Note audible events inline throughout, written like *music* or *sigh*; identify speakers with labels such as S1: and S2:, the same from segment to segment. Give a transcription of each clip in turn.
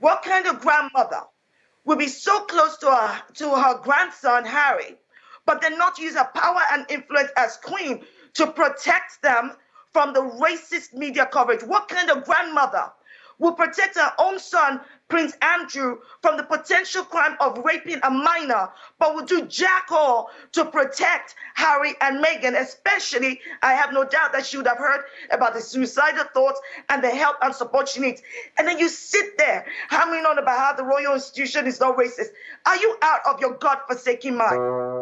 S1: What kind of grandmother will be so close to her to her grandson Harry, but then not use her power and influence as queen to protect them from the racist media coverage? What kind of grandmother will protect her own son, Prince Andrew, from the potential crime of raping a minor, but will do jack all to protect Harry and Meghan, especially, I have no doubt that she would have heard about the suicidal thoughts and the help and support she needs. And then you sit there hammering on about how the royal institution is not racist. Are you out of your God-forsaken mind?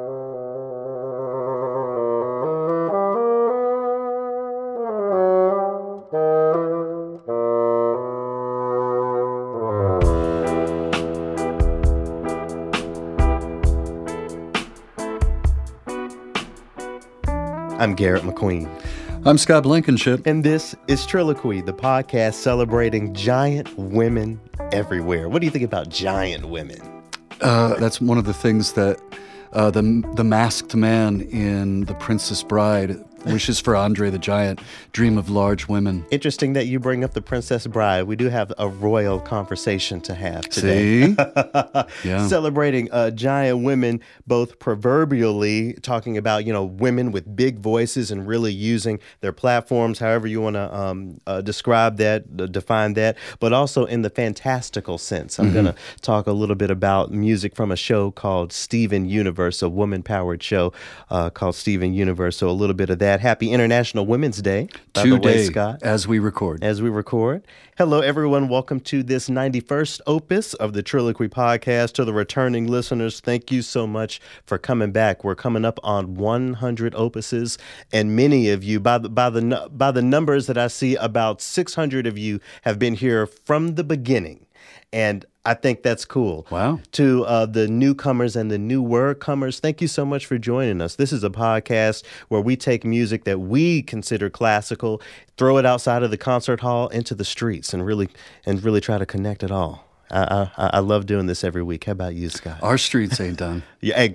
S2: I'm Garrett McQueen.
S3: I'm Scott Blankenship.
S2: And this is Triloquy, the podcast celebrating giant women everywhere. What do you think about giant women?
S3: Uh, that's one of the things that uh, the the masked man in The Princess Bride wishes for Andre the Giant, dream of large women.
S2: Interesting that you bring up the Princess Bride. We do have a royal conversation to have today.
S3: See? *laughs* yeah.
S2: Celebrating uh, giant women, both proverbially talking about, you know, women with big voices and really using their platforms, however you want to um, uh, describe that, uh, define that, but also in the fantastical sense. I'm mm-hmm. going to talk a little bit about music from a show called Steven Universe, a woman powered show uh, called Steven Universe. So a little bit of that that. Happy International Women's Day.
S3: By Today, the way, Scott. As we record.
S2: As we record. Hello, everyone. Welcome to this 91st opus of the Triloquy podcast. To the returning listeners, thank you so much for coming back. We're coming up on 100 opuses, and many of you, by the, by the, by the numbers that I see, about 600 of you have been here from the beginning. And I think that's cool.
S3: Wow.
S2: To uh, the newcomers and the new word comers, thank you so much for joining us. This is a podcast where we take music that we consider classical, throw it outside of the concert hall into the streets, and really and really try to connect it all. I, I, I love doing this every week. How about you, Scott?
S3: Our streets ain't done. *laughs*
S2: yeah,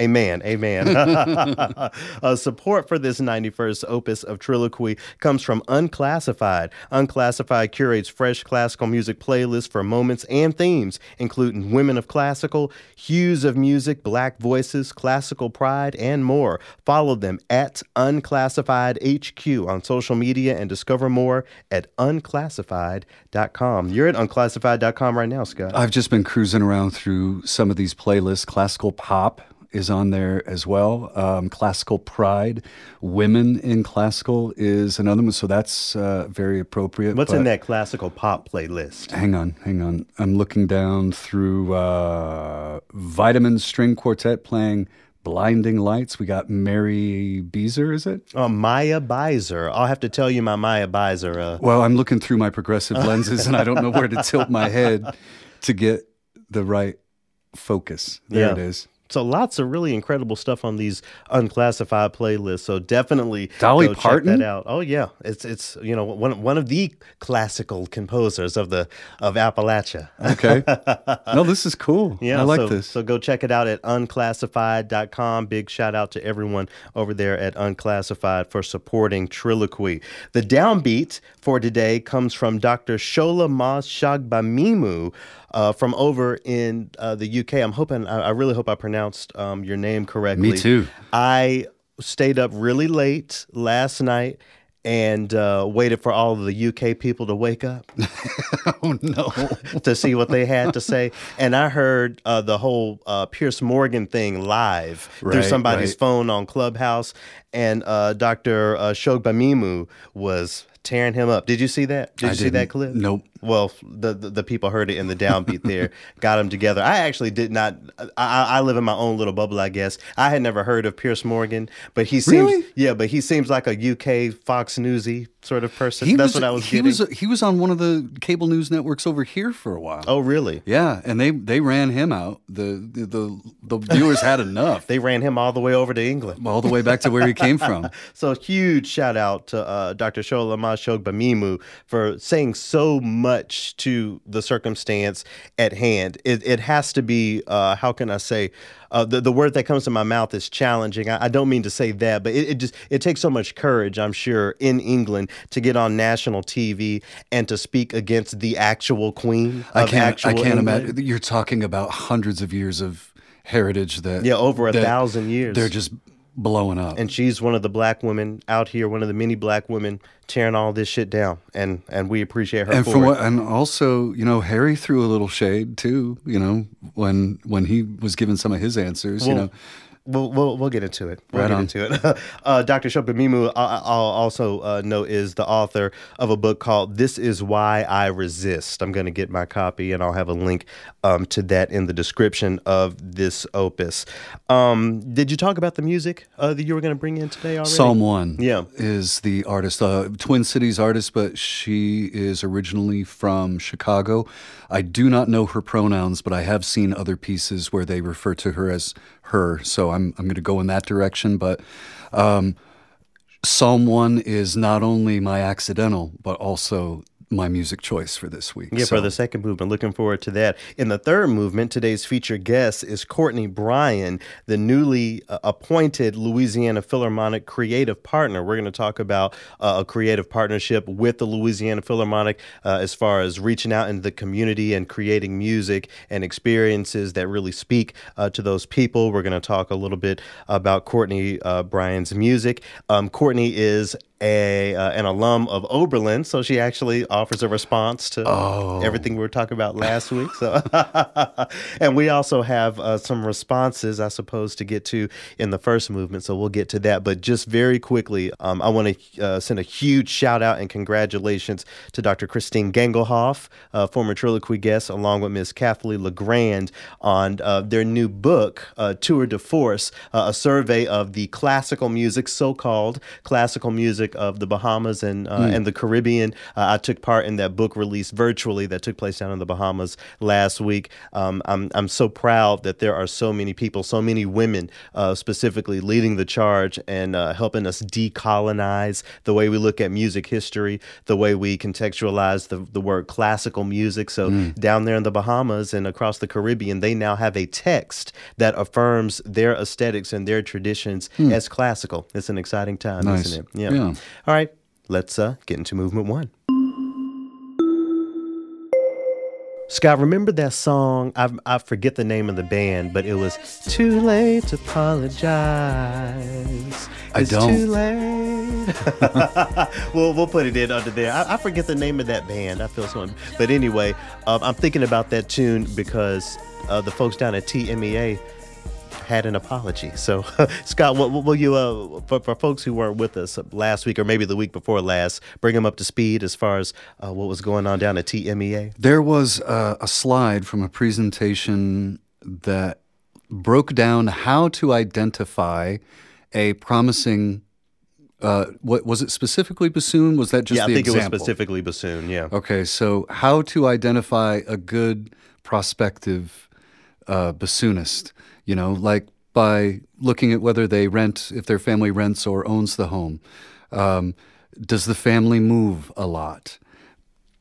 S2: amen, amen. *laughs* uh, support for this 91st opus of Triloquy comes from Unclassified. Unclassified curates fresh classical music playlists for moments and themes, including women of classical, hues of music, black voices, classical pride, and more. Follow them at Unclassified HQ on social media and discover more at unclassified.com. You're at unclassified.com right now now, Scott?
S3: I've just been cruising around through some of these playlists. Classical pop is on there as well. Um, classical pride, women in classical is another one, so that's uh, very appropriate.
S2: What's in that classical pop playlist?
S3: Hang on, hang on. I'm looking down through uh, Vitamin String Quartet playing Blinding Lights. We got Mary Beezer, is it?
S2: Oh, Maya Beiser. I'll have to tell you my Maya Beiser. Uh...
S3: Well, I'm looking through my progressive *laughs* lenses and I don't know where to tilt my head to get the right focus. There yeah. it is
S2: so lots of really incredible stuff on these unclassified playlists. So definitely
S3: Dolly
S2: go
S3: Parton
S2: check that out. Oh yeah, it's it's you know one one of the classical composers of the of Appalachia.
S3: Okay, *laughs* no, this is cool. Yeah, I like
S2: so,
S3: this.
S2: So go check it out at unclassified.com. Big shout out to everyone over there at Unclassified for supporting Triloquy. The downbeat for today comes from Dr. Shola Mos-Shogbamimu uh, from over in uh, the UK. I'm hoping, I, I really hope I pronounced um, your name correctly.
S3: Me too.
S2: I stayed up really late last night and uh, waited for all of the UK people to wake up. *laughs*
S3: oh no! *laughs*
S2: to see what they had to say, and I heard uh, the whole uh, Piers Morgan thing live right, through somebody's
S3: right.
S2: phone on Clubhouse, and uh, Dr. Uh, Shogbamimu was tearing him up. Did you see that? Did
S3: I
S2: you see that clip?
S3: Nope.
S2: Well, the, the, the people heard it in the downbeat there, *laughs* got them together. I actually did not. I, I live in my own little bubble, I guess. I had never heard of Piers Morgan, but he seems
S3: really?
S2: yeah, but he seems like a UK Fox Newsy sort of person. He That's was, what I was
S3: he
S2: getting.
S3: Was, he was on one of the cable news networks over here for a while.
S2: Oh, really?
S3: Yeah, and they they ran him out. The the the, the viewers had enough. *laughs*
S2: they ran him all the way over to England,
S3: all the way back to where he came from. *laughs*
S2: so huge shout out to uh, Dr. Shola Mos-Shogbamimu for saying so much to the circumstance at hand. It, it has to be, uh, how can I say, uh, the, the word that comes to my mouth is challenging. I, I don't mean to say that, but it, it, just it takes so much courage, I'm sure, in England to get on national TV and to speak against the actual queen.
S3: I can't.
S2: I
S3: can't imagine. You're talking about hundreds of years of heritage that
S2: yeah, over a thousand years.
S3: They're just blowing up.
S2: And she's one of the black women out here, one of the many black women tearing all this shit down, and and we appreciate her.
S3: And
S2: for,
S3: what, and also, you know, Harry threw a little shade too. You know, when when he was given some of his answers, well, you know.
S2: We'll, we'll, we'll get into it. We'll
S3: right
S2: get
S3: on.
S2: into it. *laughs* uh, Dr. Shogbamimu, I'll also uh, know, is the author of a book called This Is Why I Resist. I'm going to get my copy and I'll have a link um, to that in the description of this opus. Um, did you talk about the music uh, that you were going to bring in today already?
S3: Psalm 1
S2: yeah.
S3: is the artist, uh, Twin Cities artist, but she is originally from Chicago. I do not know her pronouns, but I have seen other pieces where they refer to her as her. So I'm, I'm going to go in that direction. But um, Psalm 1 is not only my accidental, but also my music choice for this week.
S2: Yeah, so. for the second movement. Looking forward to that. In the third movement, today's featured guest is Courtney Bryan, the newly uh, appointed Louisiana Philharmonic creative partner. We're going to talk about uh, a creative partnership with the Louisiana Philharmonic uh, as far as reaching out into the community and creating music and experiences that really speak uh, to those people. We're going to talk a little bit about Courtney uh, Bryan's music. Um, Courtney is a uh, an alum of Oberlin, so she actually offers a response to
S3: oh.
S2: everything we were talking about last week. So, *laughs* and we also have uh, some responses, I suppose, to get to in the first movement. So we'll get to that. But just very quickly, um, I want to uh, send a huge shout out and congratulations to Dr. Christine Gangelhoff, uh, former Triloquy guest, along with Ms. Kathleen Legrand on uh, their new book, uh, Tour de Force, a survey of the classical music, so-called classical music of the Bahamas and uh, mm. and the Caribbean. Uh, I took part in that book release virtually that took place down in the Bahamas last week. Um, I'm I'm so proud that there are so many people, so many women uh, specifically leading the charge and uh, helping us decolonize the way we look at music history, the way we contextualize the the word classical music. So mm. down there in the Bahamas and across the Caribbean, they now have a text that affirms their aesthetics and their traditions mm. as classical. It's an exciting time,
S3: nice.
S2: isn't it?
S3: Yeah. yeah.
S2: All right, let's uh, get into movement one. Scott, remember that song? I, I forget the name of the band, but it was "Too Late to Apologize."
S3: I
S2: it's
S3: don't.
S2: Too late. *laughs* we'll we'll put it in under there. I, I, forget the name of that band. I feel so. But anyway, um, I'm thinking about that tune because uh, the folks down at TMEA had an apology. So, *laughs* Scott, what, what will you, uh, for, for folks who weren't with us last week or maybe the week before last, bring them up to speed as far as uh, what was going on down at TMEA?
S3: There was uh, a slide from a presentation that broke down how to identify a promising. Uh, what was it specifically bassoon? Was that just
S2: yeah?
S3: I
S2: think
S3: example?
S2: it was specifically bassoon. Yeah.
S3: Okay, so how to identify a good prospective uh, bassoonist? You know, like by looking at whether they rent, if their family rents or owns the home. Um, does the family move a lot?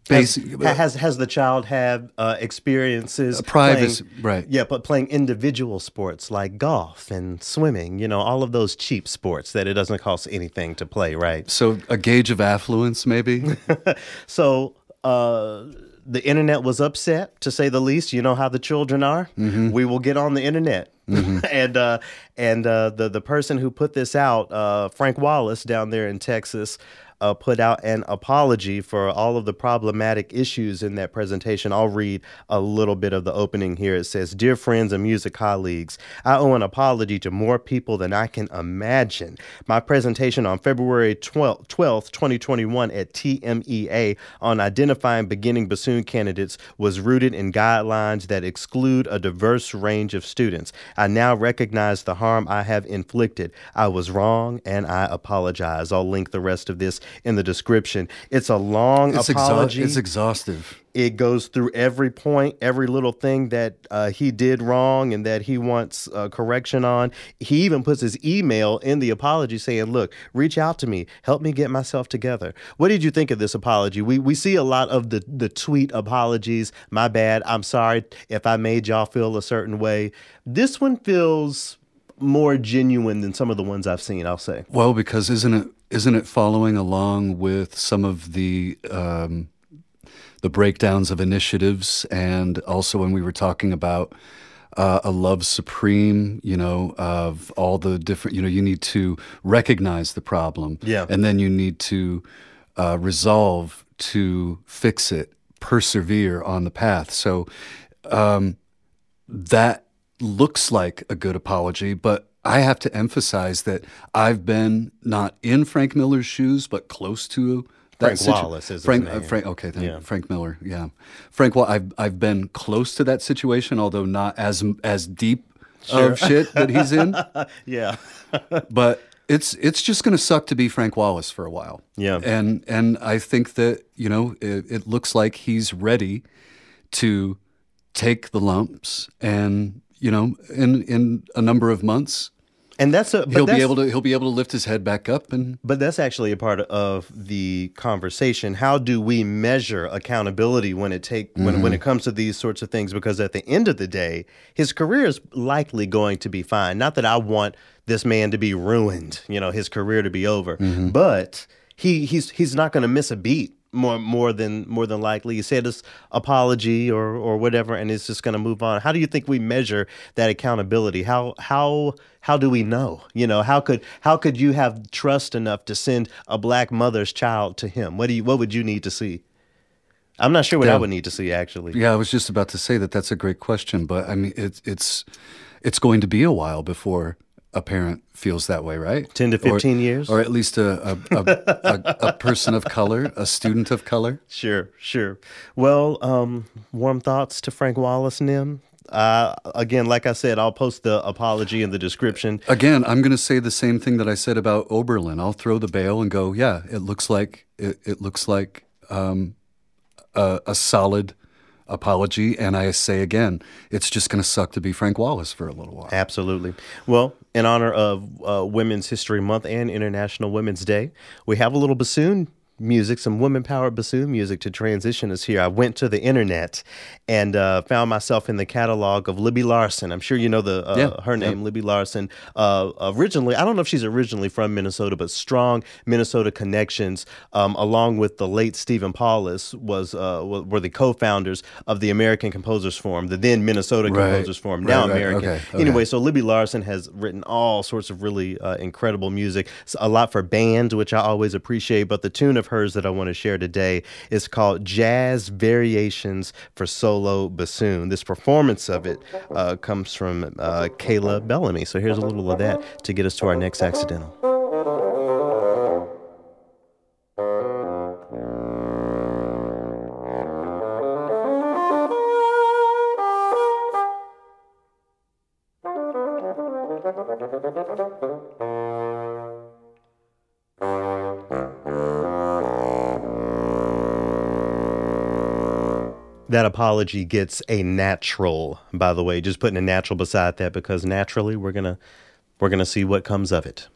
S2: Has, has, has the child had uh, experiences?
S3: Privacy, right?
S2: Yeah, but playing individual sports like golf and swimming. You know, all of those cheap sports that it doesn't cost anything to play, right?
S3: So a gauge of affluence, maybe. *laughs*
S2: so. Uh, the internet was upset, to say the least. You know how the children are.
S3: Mm-hmm.
S2: We will get on the internet. Mm-hmm. *laughs* and uh, and uh, the the person who put this out, uh, Frank Wallace, down there in Texas, uh, put out an apology for all of the problematic issues in that presentation. I'll read a little bit of the opening here. It says, Dear friends and music colleagues, I owe an apology to more people than I can imagine. My presentation on February 12th, 12th 2021 at TMEA on identifying beginning bassoon candidates was rooted in guidelines that exclude a diverse range of students. I now recognize the harm I have inflicted. I was wrong and I apologize. I'll link the rest of this in the description. It's a long
S3: It's,
S2: apology.
S3: exha- it's exhaustive.
S2: it goes through every point, every little thing that uh, he did wrong and that he wants uh, correction on. He even puts his email in the apology saying, Look, reach out to me, help me get myself together. What did you think of this apology? We, we see a lot of the, the tweet apologies. My bad. I'm sorry if I made y'all feel a certain way. This one feels more genuine than some of the ones I've seen, I'll say.
S3: Well, because isn't it isn't it following along with some of the um, the breakdowns of initiatives, and also when we were talking about uh, a love supreme, you know, of all the different, you know, you need to recognize the problem,
S2: Yeah.
S3: and then you need to uh, resolve to fix it, persevere on the path. So um, that looks like a good apology, but I have to emphasize that I've been not in Frank Miller's shoes, but close to that
S2: Frank Wallace is
S3: Frank, uh. Frank, okay,
S2: Yeah.
S3: Frank Miller, yeah, Frank. Wa- I've I've been close to that situation, although not as as deep of shit that he's in. *laughs*
S2: Yeah. *laughs*
S3: but it's it's just going to suck to be Frank Wallace for a while.
S2: Yeah.
S3: and and I think that you know it, it looks like he's ready to take the lumps, and you know, in in a number of months,
S2: And that's a but
S3: he'll be able to he'll be able to lift his head back up and
S2: But that's actually a part of the conversation. How do we measure accountability when it take when, when it mm-hmm. comes to these sorts of things? Because at the end of the day, his career is likely going to be fine. Not that I want this man to be ruined, you know, his career to be over, mm-hmm. but he he's he's not going to miss a beat more more than more than likely. He said his apology or or whatever, and it's just going to move on. How do you think we measure that accountability? How how how do we know? You know, how could how could you have trust enough to send a black mother's child to him? What do you what would you need to see? I'm not sure what I would need to see actually.
S3: yeah, I was just about to say that that's a great question, but I mean it's it's it's going to be a while before a parent feels that way, right?
S2: 10 to
S3: Or-
S2: 15 years?
S3: or at least a a, a, a a person of color, a student of color.
S2: Sure, sure. Well, um, warm thoughts to Frank Wallace, Nim. Uh, again, like I said, I'll post the apology in the description.
S3: Again, I'm going to say the same thing that I said about Oberlin. I'll throw the bail and go, yeah, it looks like it, it looks like um, a, a solid apology. And I say again, it's just going to suck to be Frank Wallace for a little while.
S2: Absolutely. Well, in honor of uh, Women's History Month and International Women's Day, we have a little bassoon music, some women powered bassoon music to transition us here. I went to the internet and uh, found myself in the catalog of Libby Larsen. I'm sure you know the uh,
S3: Yeah,
S2: her name, Libby Larsen. Uh, originally, I don't know if she's originally from Minnesota, but strong Minnesota connections, um, along with the late Stephen Paulus, was uh, were the co-founders of the American Composers Forum, the then Minnesota
S3: Right.
S2: Composers Forum, now
S3: right,
S2: American.
S3: okay, okay.
S2: Anyway, so Libby Larsen has written all sorts of really uh, incredible music, a lot for bands, which I always appreciate. But the tune of hers that I want to share today is called Jazz Variations for Solo Bassoon. This performance of it uh, comes from uh, Kayla Bellamy. So here's a little of that to get us to our next accidental. That apology gets a natural, by the way, just putting a natural beside that because naturally we're gonna we're gonna see what comes of it.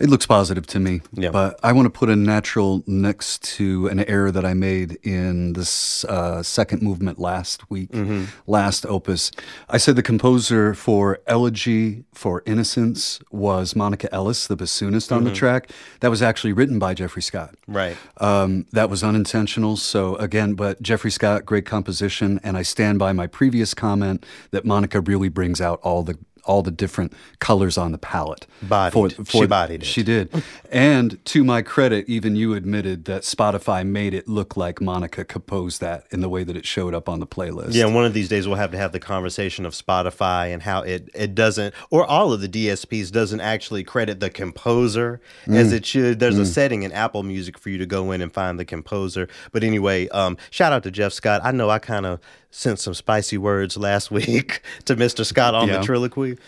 S3: It looks positive to me.
S2: Yeah.
S3: But I want to put a natural next to an error that I made in this uh, second movement last week,
S2: Mm-hmm.
S3: last opus. I said the composer for Elegy for Innocence was Monica Ellis, the bassoonist on the
S2: Mm-hmm.
S3: track. That was actually written by Jeffrey Scott.
S2: Right.
S3: Um, that was unintentional. So again, but Jeffrey Scott, great composition, and I stand by my previous comment that Monica really brings out all the all the different colors on the palette.
S2: Bodied. She bodied it.
S3: She did. and to my credit, even you admitted that Spotify made it look like Monica composed that in the way that it showed up on the playlist.
S2: Yeah, and one of these days we'll have to have the conversation of Spotify and how it it doesn't, or all of the DSPs doesn't actually credit the composer as it should. There's a setting in Apple Music for you to go in and find the composer. But anyway, um, shout out to Jeff Scott. I know I kind of sent some spicy words last *laughs* week to Mr. Scott on
S3: Yeah.
S2: the Triloquy.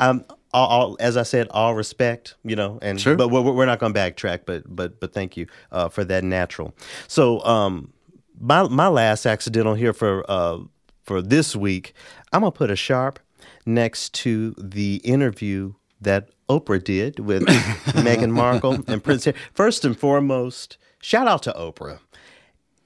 S2: Um, all, all, as I said, all respect, you know, and
S3: Sure.
S2: but we're, we're not going to backtrack, but but but thank you uh, for that natural. So um, my my last accidental here for uh, for this week, I'm gonna put a sharp next to the interview that Oprah did with *laughs* Meghan Markle and Prince Harry. First and foremost, shout out to Oprah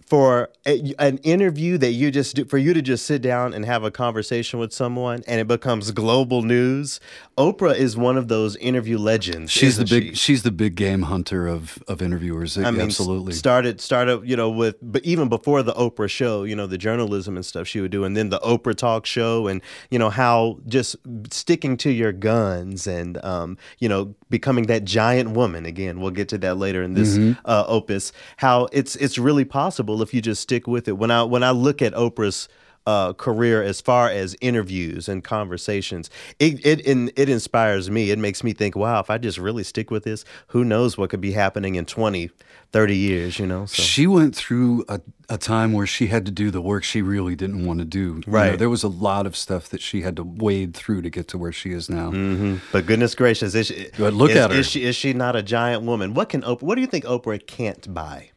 S2: for a, an interview that you just do for you to just sit down and have a conversation with someone and it becomes global news oprah is one of those interview legends
S3: She's the big
S2: she?
S3: she's the big game hunter of of interviewers.
S2: I mean,
S3: Absolutely.
S2: started started you know with but even before the Oprah show, you know the journalism and stuff she would do, and then the Oprah talk show, and you know how just sticking to your guns and um, you know becoming that giant woman again. We'll get to that later in this
S3: Mm-hmm.
S2: uh, opus. How it's it's really possible if you just stick with it. When I when I look at Oprah's uh, career as far as interviews and conversations. It it in, it inspires me. It makes me think, wow, if I just really stick with this, who knows what could be happening in 20, 30 years, you know? So
S3: She went through a, a time where she had to do the work she really didn't want to do. You know,
S2: Right.
S3: there was a lot of stuff that she had to wade through to get to where she is now. Mm-hmm.
S2: but goodness gracious, is she,
S3: But look
S2: is,
S3: at her.
S2: Is she is she not a giant woman? What can Oprah what do you think Oprah can't buy?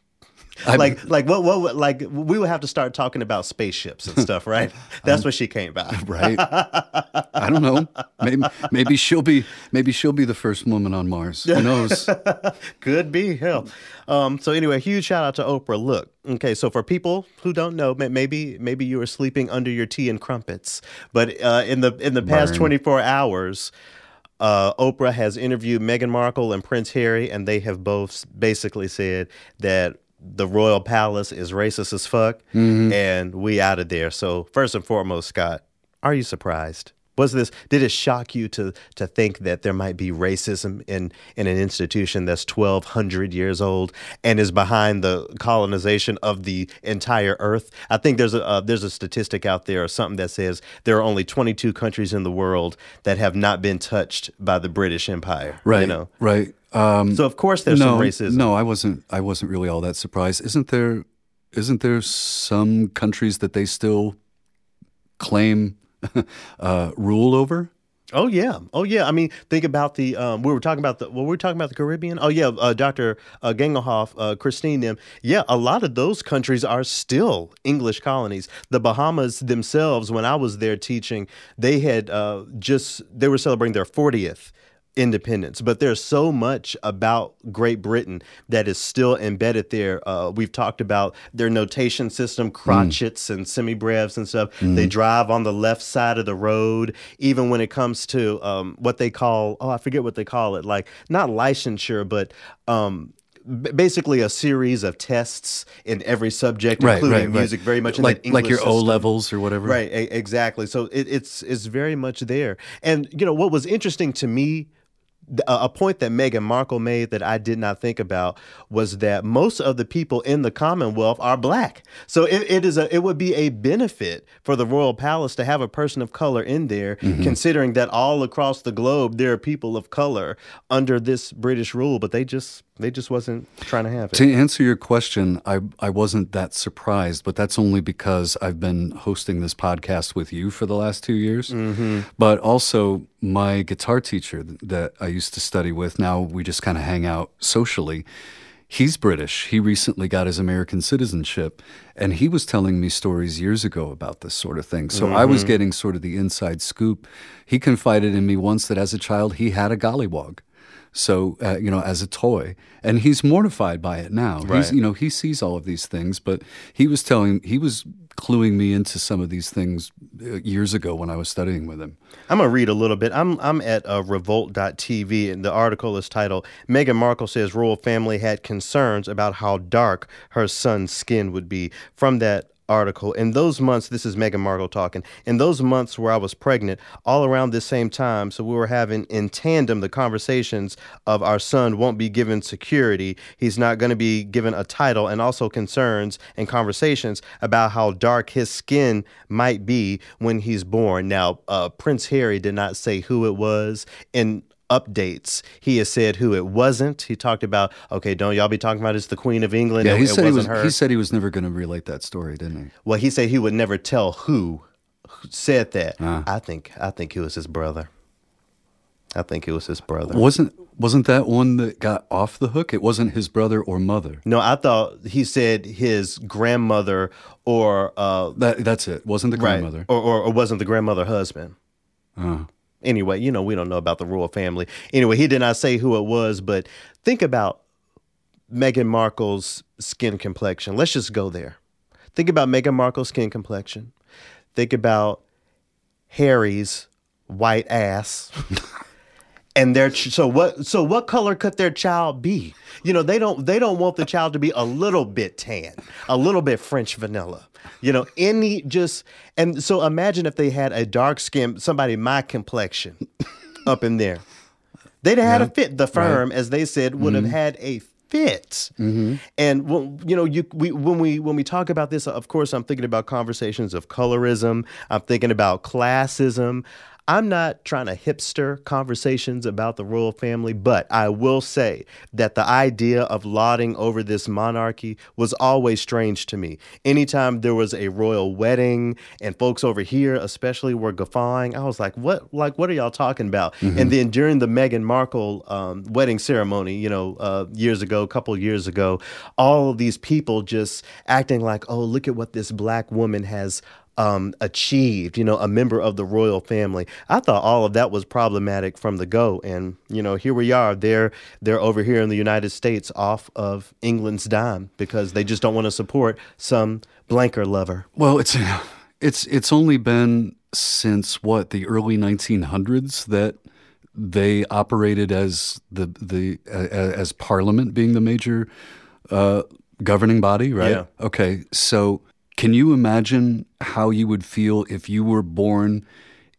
S3: I-
S2: like like what what like we would have to start talking about spaceships and stuff, right? *laughs* That's what she came by. *laughs*
S3: Right? I don't know. Maybe maybe she'll be maybe she'll be the first woman on Mars. Who knows? *laughs*
S2: Could be hell. Um, so anyway, huge shout out to Oprah. Look, okay, so for people who don't know, maybe maybe you were sleeping under your tea and crumpets, but uh, in the in the past twenty four hours. Uh, Oprah has interviewed Meghan Markle and Prince Harry, and they have both basically said that the royal palace is racist as fuck, and we out of there. So first and foremost, Scott, are you surprised? Was this did it shock you to to think that there might be racism in in an institution that's twelve hundred years old and is behind the colonization of the entire earth? I think there's a uh, there's a statistic out there or something that says there are only twenty two countries in the world that have not been touched by the British Empire.
S3: Right.
S2: You know.
S3: Right. Um,
S2: So of course there's
S3: no,
S2: some racism.
S3: No, I wasn't. I wasn't really all that surprised. Isn't there? Isn't there some countries that they still claim *laughs* uh, rule over?
S2: Oh yeah, oh yeah. I mean, think about the. Um, we were talking about the. Well, we were talking about the Caribbean. Oh yeah, uh, Doctor uh, Gangelhoff, uh, Christine, them. Yeah, a lot of those countries are still English colonies. The Bahamas themselves, when I was there teaching, they had uh, just they were celebrating their fortieth independence. But there's so much about Great Britain that is still embedded there. Uh, we've talked about their notation system, crotchets and semibreves and stuff. They drive on the left side of the road, even when it comes to um, what they call, oh, I forget what they call it, like not licensure, but. Um, Basically, a series of tests in every subject, including music, very much in
S3: like like your O
S2: system.
S3: levels or whatever.
S2: Right, e- exactly. So it, it's it's very much there. And you know what was interesting to me, a point that Meghan Markle made that I did not think about was that most of the people in the Commonwealth are black. So it, it is a it would be a benefit for the royal palace to have a person of color in there, mm-hmm. considering that all across the globe there are people of color under this British rule, but they just they just wasn't trying to have it.
S3: To answer your question, I I wasn't that surprised, but that's only because I've been hosting this podcast with you for the last two years.
S2: Mm-hmm.
S3: But also, my guitar teacher that I used to study with, now we just kind of hang out socially. He's British. He recently got his American citizenship, and he was telling me stories years ago about this sort of thing. So I was getting sort of the inside scoop. He confided in me once that as a child he had a gollywog. So uh, you know, as a toy, and he's mortified by it now. He's,
S2: Right.
S3: you know, he sees all of these things, but he was telling, he was cluing me into some of these things uh, years ago when I was studying with him.
S2: I'm gonna read a little bit. I'm I'm at uh, Revolt.tv, and the article is titled "Meghan Markle says royal family had concerns about how dark her son's skin would be." From that article, in those months, this is Meghan Markle talking. In those months where I was pregnant, all around this same time, so we were having in tandem the conversations of our son won't be given security. He's not going to be given a title, and also concerns and conversations about how dark his skin might be when he's born. Now, uh, Prince Harry did not say who it was. In updates, he has said who it wasn't. He talked about, okay, don't y'all be talking about it's the Queen of England.
S3: Yeah, he
S2: it
S3: said he was.
S2: her.
S3: He said he was never going to relate that story, didn't he?
S2: well, he said he would never tell who said that.
S3: Ah.
S2: I think I think it was his brother. I think it was his brother.
S3: Wasn't wasn't that one that got off the hook? It wasn't his brother or mother.
S2: No, I thought he said his grandmother or uh,
S3: That that's it. Wasn't the
S2: right,
S3: grandmother?
S2: or, or or wasn't the grandmother husband.
S3: Uh,
S2: Anyway, you know we don't know about the royal family. Anyway, he did not say who it was, but think about Meghan Markle's skin complexion. Let's just go there. Think about Meghan Markle's skin complexion. Think about Harry's white ass. *laughs* and their so what so what color could their child be? You know, they don't they don't want the child to be a little bit tan, a little bit French vanilla. You know, any just and so imagine if they had a dark skin somebody my complexion *laughs* up in there. They'd have had a fit. The firm, as they said, would have mm-hmm. had a fit. Mm-hmm. And when, you know, you we when we when we talk about this, of course, I'm thinking about conversations of colorism. I'm thinking about classism. I'm not trying to hipster conversations about the royal family, but I will say that the idea of lauding over this monarchy was always strange to me. Anytime there was a royal wedding and folks over here especially were guffawing, I was like, "What? Like, what are y'all talking about?" And then during the Meghan Markle um, wedding ceremony, you know, uh, years ago, a couple years ago, all of these people just acting like, "Oh, look at what this black woman has." Um, achieved, you know, a member of the royal family. I thought all of that was problematic from the go, and you know, here we are. They're they're over here in the United States, off of England's dime because they just don't want to support some blanker lover.
S3: well, it's it's it's only been since what the early 1900s that they operated as the the uh, as Parliament being the major uh, governing body, right?
S2: Yeah.
S3: Okay, so can you imagine how you would feel if you were born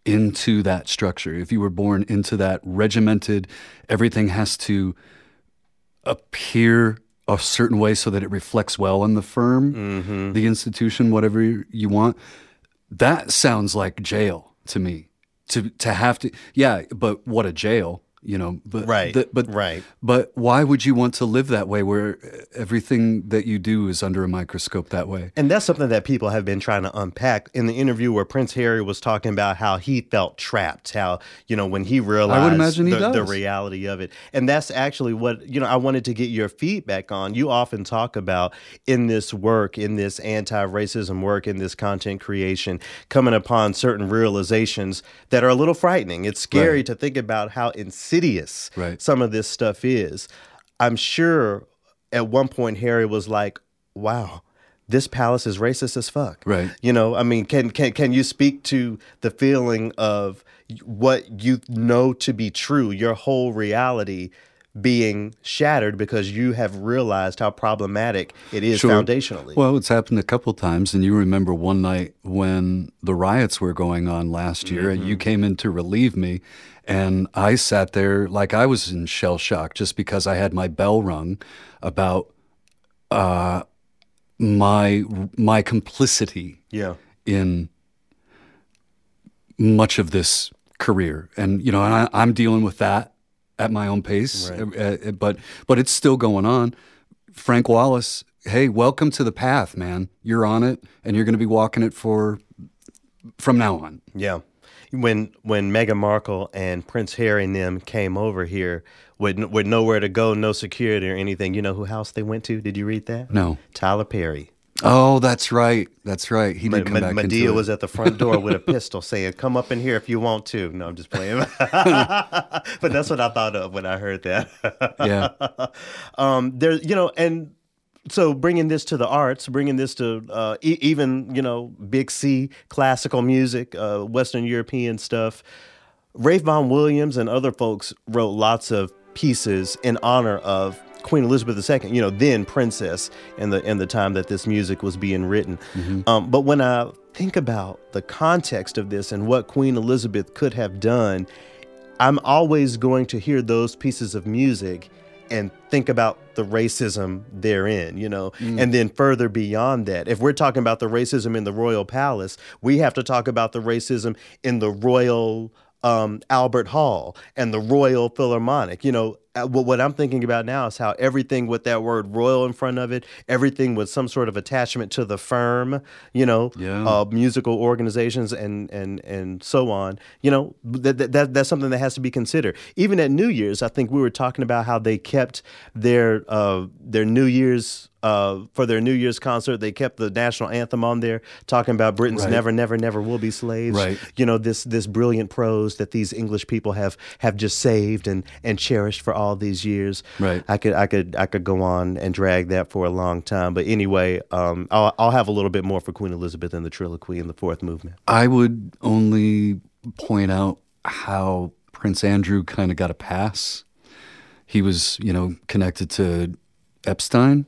S3: into that structure? If you were born into that regimented, everything has to appear a certain way so that it reflects well on the firm, mm-hmm. the institution, whatever you want. That sounds like jail to me. To to have to, yeah, but what a jail, you know. But
S2: Right,
S3: the- but
S2: right.
S3: But why would you want to live that way, where everything that you do is under a microscope that way?
S2: And that's something that people have been trying to unpack in the interview where Prince Harry was talking about how he felt trapped, how, you know, when he realized I would
S3: imagine he
S2: the, the reality of it. And that's actually what, you know, I wanted to get your feedback on. You often talk about in this work, in this anti racism work, in this content creation, coming upon certain realizations that are a little frightening. It's scary
S3: Right.
S2: to think about how insidious
S3: Right.
S2: some of this stuff is. I'm sure at one point Harry was like, wow, this palace is racist as fuck.
S3: Right.
S2: You know, I mean, can can can you speak to the feeling of what you know to be true, your whole reality being shattered because you have realized how problematic it is
S3: Sure.
S2: foundationally.
S3: Well, it's happened a couple times, and you remember one night when the riots were going on last year, and you
S2: Mm-hmm.
S3: came in to relieve me, and I sat there like I was in shell shock just because I had my bell rung about uh, my my complicity
S2: yeah.
S3: in much of this career, and you know, and I, I'm dealing with that at my own pace,
S2: Right.
S3: uh, but but it's still going on. Frank Wallace, hey, welcome to the path, man. You're on it, and you're going to be walking it for from now on.
S2: Yeah. When when Meghan Markle and Prince Harry and them came over here with with nowhere to go, no security or anything, you know who house they went to? Did you read that?
S3: No.
S2: Tyler Perry.
S3: Oh, that's right. That's right. He did
S2: Ma-
S3: come
S2: Ma-
S3: back Madea
S2: was at the front door with a *laughs* pistol saying, Come up in here if you want to. No, I'm just playing. *laughs* *laughs* but that's what I thought of when I heard that.
S3: yeah.
S2: um, there, you know, and so bringing this to the arts, bringing this to uh, e- even, you know, big C, classical music, uh, Western European stuff. Ralph Vaughan Williams and other folks wrote lots of pieces in honor of Queen Elizabeth II, you know, then princess in the in the time that this music was being written. Um, but when I think about the context of this and what Queen Elizabeth could have done, I'm always going to hear those pieces of music and think about the racism therein, you know, and then further beyond that. If we're talking about the racism in the royal palace, we have to talk about the racism in the royal um, Albert Hall and the Royal Philharmonic. You know, uh, what what I'm thinking about now is how everything with that word royal in front of it, everything with some sort of attachment to the firm, you know,
S3: Yeah.
S2: uh, musical organizations and and and so on. You know, that, that that that's something that has to be considered. Even at New Year's, I think we were talking about how they kept their uh, their New Year's uh, for their New Year's concert, they kept the national anthem on there, talking about Britain's
S3: Right.
S2: never, never, never will be slaves.
S3: Right.
S2: You know this this brilliant prose that these English people have have just saved and and cherished for all these years.
S3: Right.
S2: I could I could I could go on and drag that for a long time, but anyway, um, I'll I'll have a little bit more for Queen Elizabeth and the Triloquy in the fourth movement.
S3: I would only point out how Prince Andrew kind of got a pass. He was, you know, connected to Epstein.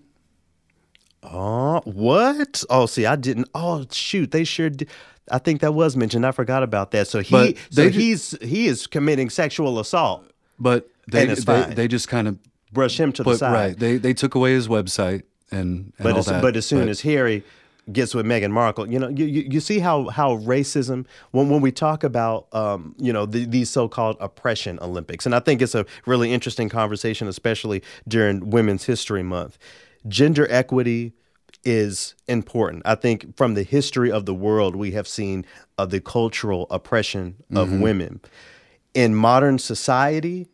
S2: Oh, what? Oh, see, I didn't. Oh, shoot, they sure did. I think that was mentioned. I forgot about that. So he,
S3: But
S2: so he's he is committing sexual assault.
S3: But they they, they just kind of
S2: Brush him to the side.
S3: right. They they took away his website and, and
S2: but
S3: all
S2: as,
S3: that.
S2: but as soon
S3: But-
S2: as Harry gets with Meghan Markle, you know, you, you, you see how how racism when when we talk about um, you know the, these so-called oppression Olympics, and I think it's a really interesting conversation, especially during Women's History Month. Gender equity is important. I think from the history of the world, we have seen uh, the cultural oppression of women in modern society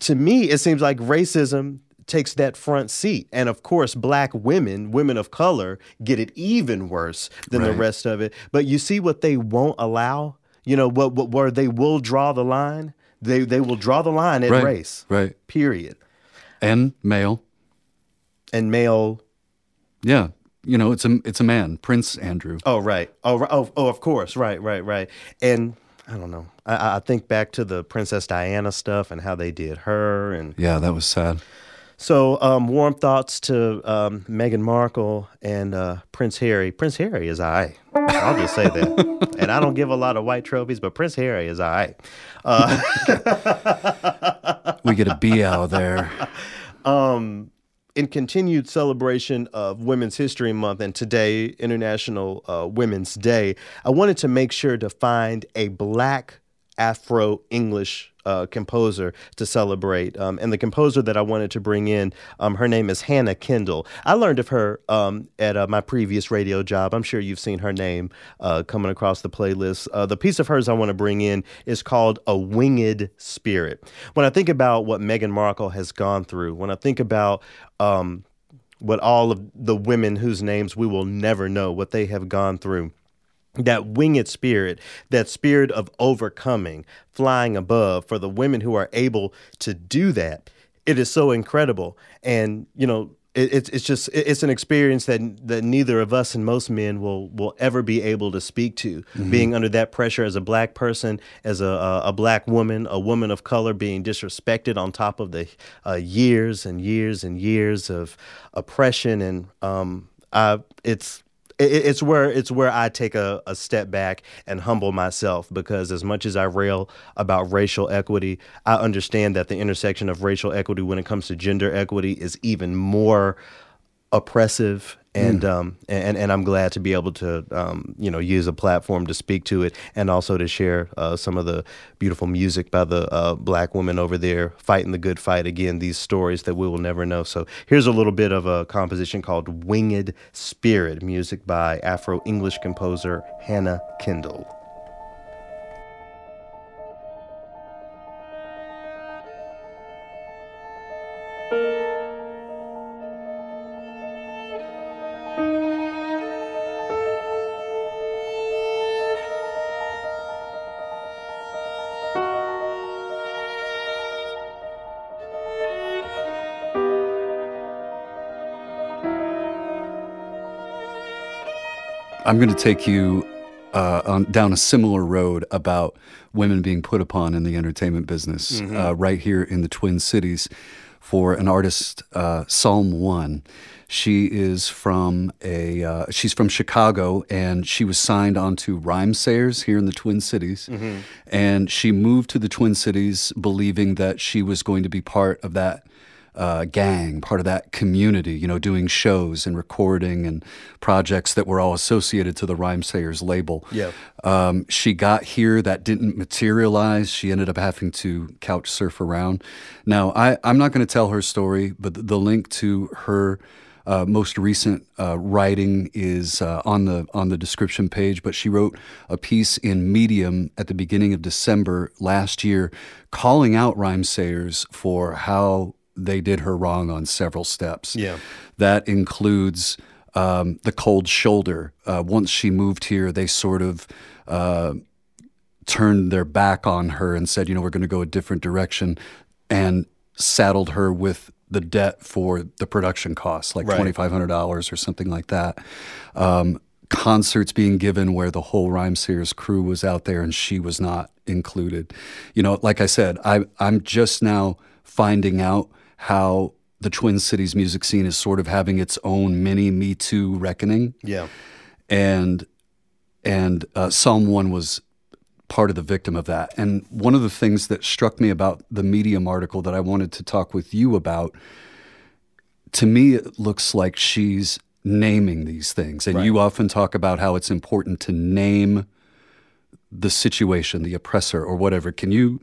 S2: to me, it seems like racism takes that front seat. And of course, black women, women of color, get it even worse than the rest of it. But you see what they won't allow? You know, what, what where they will draw the line? They they will draw the line at
S3: Right,
S2: race.
S3: right.
S2: Period.
S3: And male.
S2: And male
S3: Yeah, you know, it's a it's a man, Prince Andrew.
S2: Oh right. Oh oh oh. Of course. Right. Right. Right. And I don't know. I- I, I think back to the Princess Diana stuff and how they did her, and
S3: Yeah, that was sad.
S2: So um, warm thoughts to um, Meghan Markle and uh, Prince Harry. Prince Harry is I. I'll just say that. *laughs* and I don't give a lot of white trophies, but Prince Harry is I. *laughs*
S3: We get a B out of there. *laughs*
S2: in continued celebration of Women's History Month and today, International uh, Women's Day, I wanted to make sure to find a black Afro English uh, composer to celebrate. Um, and the composer that I wanted to bring in, um, her name is Hannah Kendall. I learned of her um, at uh, my previous radio job. I'm sure you've seen her name uh, coming across the playlist. Uh, the piece of hers I want to bring in is called A Winged Spirit. When I think about what Meghan Markle has gone through, when I think about um, what all of the women whose names we will never know, what they have gone through that winged spirit, that spirit of overcoming, flying above, for the women who are able to do that, it is so incredible. And you know, it's it's just it's an experience that that neither of us and most men will will ever be able to speak to. Being under that pressure as a black person, as a a, black woman, a woman of color, being disrespected on top of the uh, years and years and years of oppression, and um, I it's it, it- it's where it's where I take a, a step back and humble myself because as much as I rail about racial equity, I understand that the intersection of racial equity when it comes to gender equity is even more oppressive and um and and I'm glad to be able to um you know use a platform to speak to it and also to share uh, some of the beautiful music by the uh, black women over there fighting the good fight. Again these stories that we will never know. So here's a little bit of a composition called Winged Spirit music by Afro English composer Hannah Kendall
S3: I'm going to take you uh, on, down a similar road about women being put upon in the entertainment business uh, right here in the Twin Cities for an artist, uh, Psalm One. She is from a uh, she's from Chicago and she was signed onto Rhymesayers here in the Twin Cities, and she moved to the Twin Cities believing that she was going to be part of that uh, gang, part of that community, you know, doing shows and recording and projects that were all associated to the Rhymesayers label.
S2: Yeah.
S3: Um, she got here, that didn't materialize. She ended up having to couch surf around. Now, I, I'm not going to tell her story, but the, the link to her. Uh, most recent uh, writing is uh, on the on the description page, but she wrote a piece in Medium at the beginning of December last year, calling out Rhymesayers for how they did her wrong on several steps.
S2: Yeah.
S3: That includes um, the cold shoulder. Uh, once she moved here, they sort of uh, turned their back on her and said, you know, we're going to go a different direction and saddled her with the debt for the production costs, like
S2: Right.
S3: $2,500 or something like that. Um, concerts being given where the whole Rhyme Rhymesayers crew was out there and she was not included. You know, like I said, I, I'm just now finding out how the Twin Cities music scene is sort of having its own mini Me Too reckoning
S2: Yeah.
S3: and and uh, Psalm one was part of the victim of that. And one of the things that struck me about the Medium article that I wanted to talk with you about, to me, it looks like she's naming these things. And you often talk about how it's important to name the situation, the oppressor, or whatever. Can you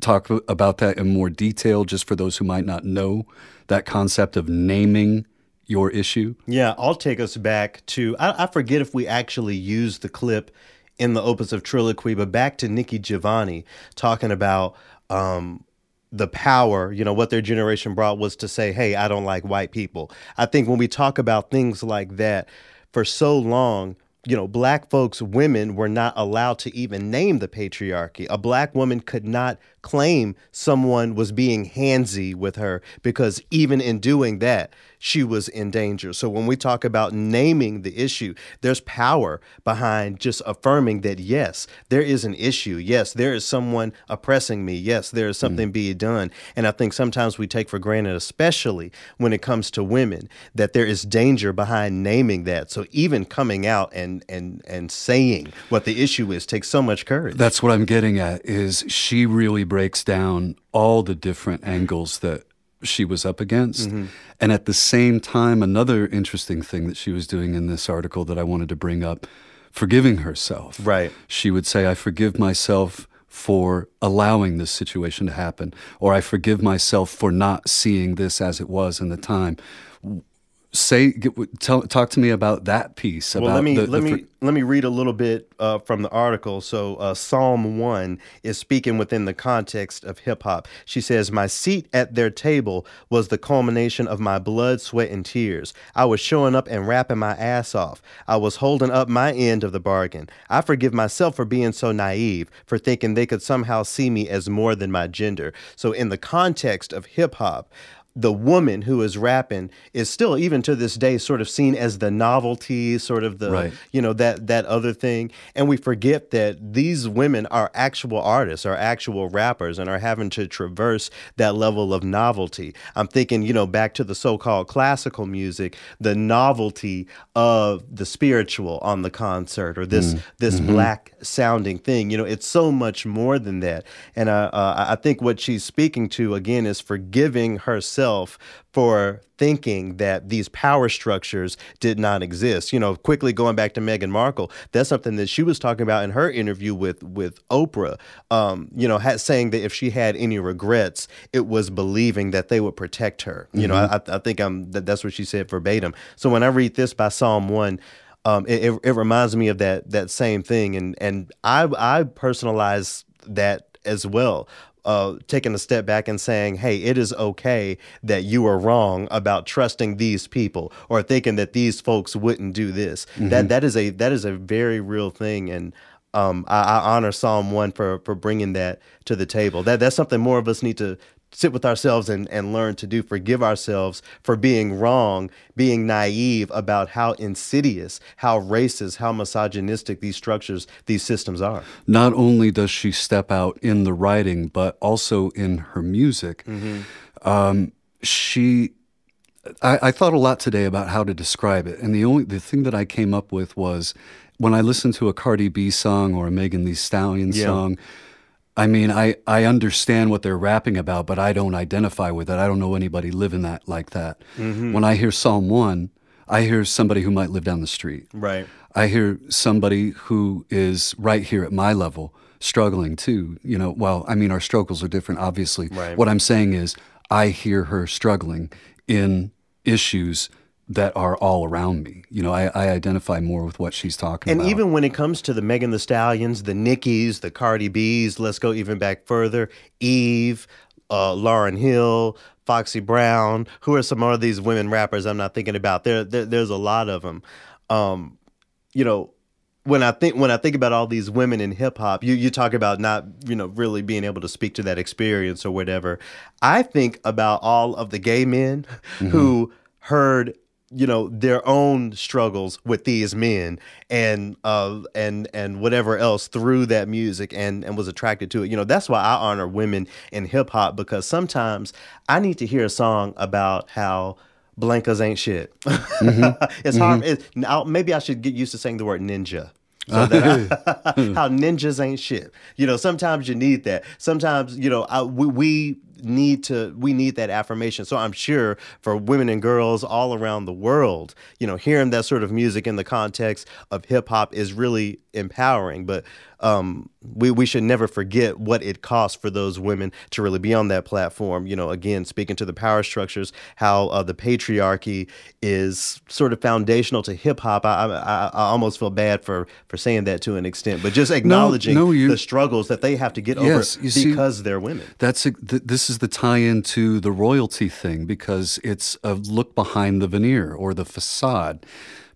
S3: talk about that in more detail, just for those who might not know that concept of naming your issue?
S2: Yeah, I'll take us back to I, I forget if we actually used the clip in the opus of Triloquy, but back to Nikki Giovanni talking about um, the power, you know, what their generation brought was to say, hey, I don't like white people. I think when we talk about things like that, for so long, you know, black folks, women were not allowed to even name the patriarchy. A black woman could not claim someone was being handsy with her because even in doing that, she was in danger. So when we talk about naming the issue, there's power behind just affirming that yes, there is an issue. Yes, there is someone oppressing me. Yes, there is hmm. something being done. And I think sometimes we take for granted, especially when it comes to women, that there is danger behind naming that. So even coming out and and and saying what the issue is takes so much courage.
S3: That's what I'm getting at is she really breaks down all the different angles that she was up against. Mm-hmm. And at the same time, another interesting thing that she was doing in this article that I wanted to bring up, forgiving herself.
S2: Right.
S3: She would say, I forgive myself for allowing this situation to happen, or I forgive myself for not seeing this as it was in the time. Say, tell, talk to me about that piece.
S2: Well, let me
S3: the-
S2: let
S3: the
S2: me let me read a little bit uh, from the article. So, uh, Psalm one is speaking within the context of hip hop. She says, "My seat at their table was the culmination of my blood, sweat, and tears. I was showing up and rapping my ass off. I was holding up my end of the bargain. I forgive myself for being so naive, for thinking they could somehow see me as more than my gender. So, in the context of hip hop." The woman who is rapping is still even to this day sort of seen as the novelty sort of the
S3: Right.
S2: you know that that other thing. And we forget that these women are actual artists are actual rappers and are having to traverse that level of novelty. I'm thinking you know back to the so-called classical music the novelty of the spiritual on the concert or this this black sounding thing. You know it's so much more than that. And uh, uh, i think what she's speaking to again is forgiving herself for thinking that these power structures did not exist. You know, quickly going back to Meghan Markle, that's something that she was talking about in her interview with with Oprah. Um, you know, had, saying that if she had any regrets, it was believing that they would protect her. You know, I, I think I'm that, that's what she said verbatim. So when I read this by Psalm one. Um, it, it, it reminds me of that that same thing, and and I I personalize that as well uh, taking a step back and saying, hey, it is okay that you are wrong about trusting these people or thinking that these folks wouldn't do this. That that is a that is a very real thing, and um, I, I honor Psalm one for for bringing that to the table. That that's something more of us need to sit with ourselves and, and learn to do forgive ourselves for being wrong being naive about how insidious how racist how misogynistic these structures these systems are
S3: not only does she step out in the writing, but also in her music. Um, she, I, I thought a lot today about how to describe it, and the only the thing that I came up with was when I listen to a Cardi B song or a Megan Thee Stallion
S2: Yeah.
S3: song. I mean, I, I understand what they're rapping about, but I don't identify with it. I don't know anybody living that like that.
S2: Mm-hmm.
S3: When I hear Psalm 1, I hear somebody who might live down the street.
S2: Right.
S3: I hear somebody who is right here at my level struggling too. You know, well, I mean, our struggles are different, obviously.
S2: Right.
S3: What I'm saying is, I hear her struggling in issues that are all around me. You know, I, I identify more with what she's talking
S2: And
S3: about.
S2: And even when it comes to the Megan Thee Stallions, the Nickies, the Cardi B's, let's go even back further, Eve, uh, Lauryn Hill, Foxy Brown, who are some of these women rappers I'm not thinking about? There, there there's a lot of them. Um, you know, when I think when I think about all these women in hip hop, you you talk about not you know really being able to speak to that experience or whatever. I think about all of the gay men *laughs* who heard you know their own struggles with these men and uh and and whatever else through that music and and was attracted to it. You know that's why i honor women in hip hop because sometimes i need to hear a song about how blankers ain't shit. Mm-hmm. *laughs* It's hard. Mm-hmm. It's, now maybe i should get used to saying the word ninja. So ah. I- *laughs* *laughs* how ninjas ain't shit. You know, sometimes you need that. Sometimes, you know, I, we, we need to we need that affirmation. So I'm sure for women and girls all around the world, you know, hearing that sort of music in the context of hip hop is really empowering. But um, we we should never forget what it costs for those women to really be on that platform. You know, again, speaking to the power structures, how uh, the patriarchy is sort of foundational to hip hop. I, I I almost feel bad for for saying that to an extent, but just acknowledging
S3: no, you-
S2: the struggles that they have to get over
S3: Yes, see-
S2: because they're women.
S3: That's a, th- this is the tie-in to the royalty thing because it's a look behind the veneer or the facade.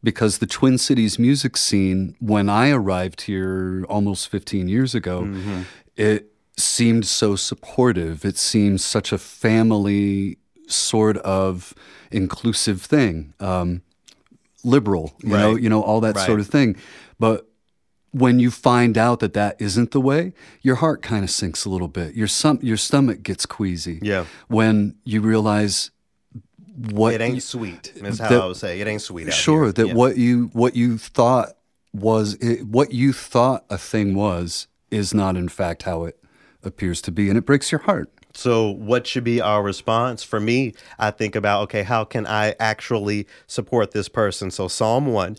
S3: Because the Twin Cities music scene, when I arrived here almost 15 years ago, it seemed so supportive. It seemed such a family sort of inclusive thing, um, liberal, you know, you know, all that
S2: Right.
S3: sort of thing. But when you find out that that isn't the way, your heart kind of sinks a little bit. Your some your stomach gets queasy.
S2: Yeah.
S3: When you realize what
S2: It ain't
S3: you-
S2: sweet. That's how
S3: that-
S2: I would say. It ain't sweet.
S3: Sure
S2: here.
S3: that
S2: Yeah.
S3: what you what you thought was it, what you thought a thing was is not in fact how it appears to be, and it breaks your heart.
S2: So, what should be our response? For me, I think about okay, how can I actually support this person? So, Psalm 1,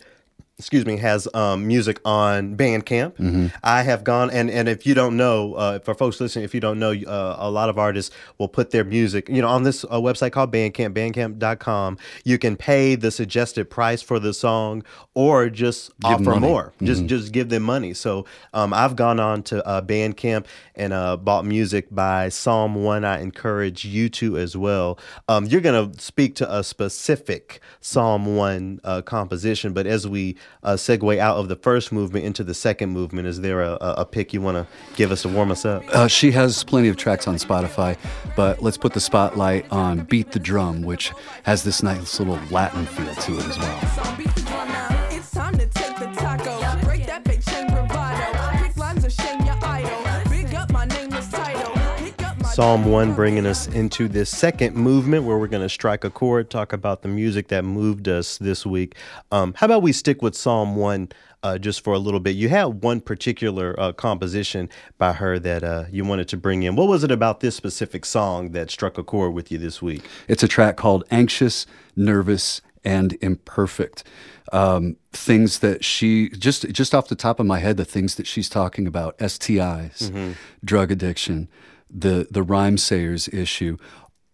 S2: excuse me, has um, music on Bandcamp.
S3: Mm-hmm.
S2: I have gone, and, and if you don't know, uh, for folks listening, if you don't know, uh, a lot of artists will put their music, you know, on this uh, website called Bandcamp, bandcamp.com. You can pay the suggested price for the song or just
S3: Give
S2: offer more. Just just give them money. So um, I've gone on to uh, Bandcamp and uh, bought music by Psalm One. I encourage you to as well. Um, you're gonna speak to a specific Psalm One uh, composition, but as we uh, segue out of the first movement into the second movement, is there a, a, a pick you want to give us to warm us up?
S3: Uh, she has plenty of tracks on Spotify, but let's put the spotlight on Beat the Drum, which has this nice little Latin feel to it as well.
S2: Psalm 1 bringing us into this second movement where we're going to strike a chord, talk about the music that moved us this week. Um, how about we stick with Psalm 1 uh, just for a little bit? You had one particular uh, composition by her that uh, you wanted to bring in. What was it about this specific song that struck a chord with you this week?
S3: It's a track called Anxious, Nervous, and Imperfect. Um, things that she just just off the top of my head, the things that she's talking about: STIs, drug addiction, the the Rhymesayers issue,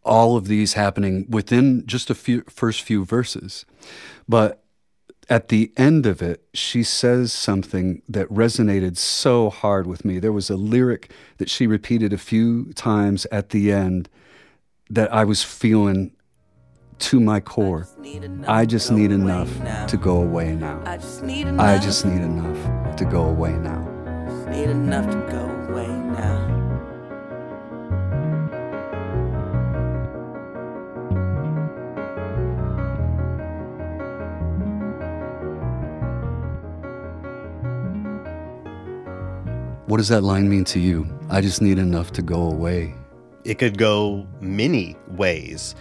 S3: all of these happening within just a few first few verses. But at the end of it, she says something that resonated so hard with me. There was a lyric that she repeated a few times at the end that I was feeling to my core. I just need enough to go away now.
S4: I just need enough.
S3: I just need enough to go away now.
S4: need enough to go
S3: What does that line mean to you? I just need enough to go away.
S2: It could go many ways.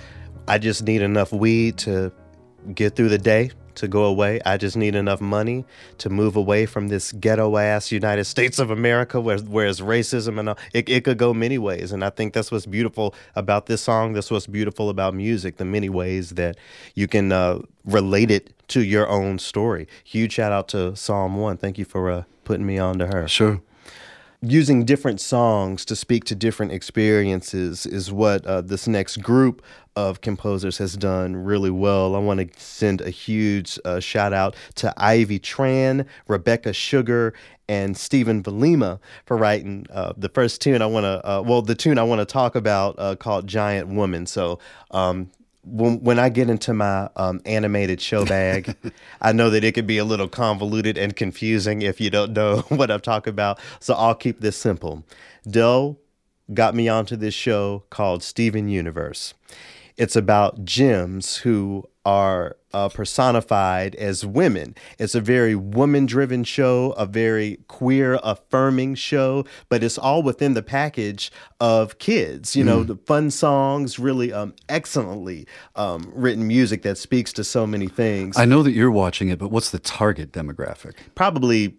S2: I just need enough weed to get through the day, to go away. I just need enough money to move away from this ghetto ass United States of America where where's racism and all, it, it could go many ways. And I think that's what's beautiful about this song. That's what's beautiful about music, the many ways that you can uh, relate it to your own story. Huge shout out to Psalm 1. Thank you for uh, putting me on to her
S3: Sure.
S2: Using different songs to speak to different experiences is what uh, this next group of composers has done really well. I want to send a huge uh, shout out to Ivy Tran, Rebecca Sugar, and Stephen Valima for writing uh, the first tune I want to, uh, well, the tune I want to talk about uh, called Giant Woman. So, um, when, when I get into my um, animated show bag, *laughs* I know that it could be a little convoluted and confusing if you don't know *laughs* what I'm talking about. So I'll keep this simple. Dell got me onto this show called Steven Universe. It's about gems who are uh, personified as women. It's a very woman driven show, a very queer affirming show, but it's all within the package of kids. You know, the fun songs, really um, excellently um, written music that speaks to so many things.
S3: I know that you're watching it, but what's the target demographic?
S2: Probably.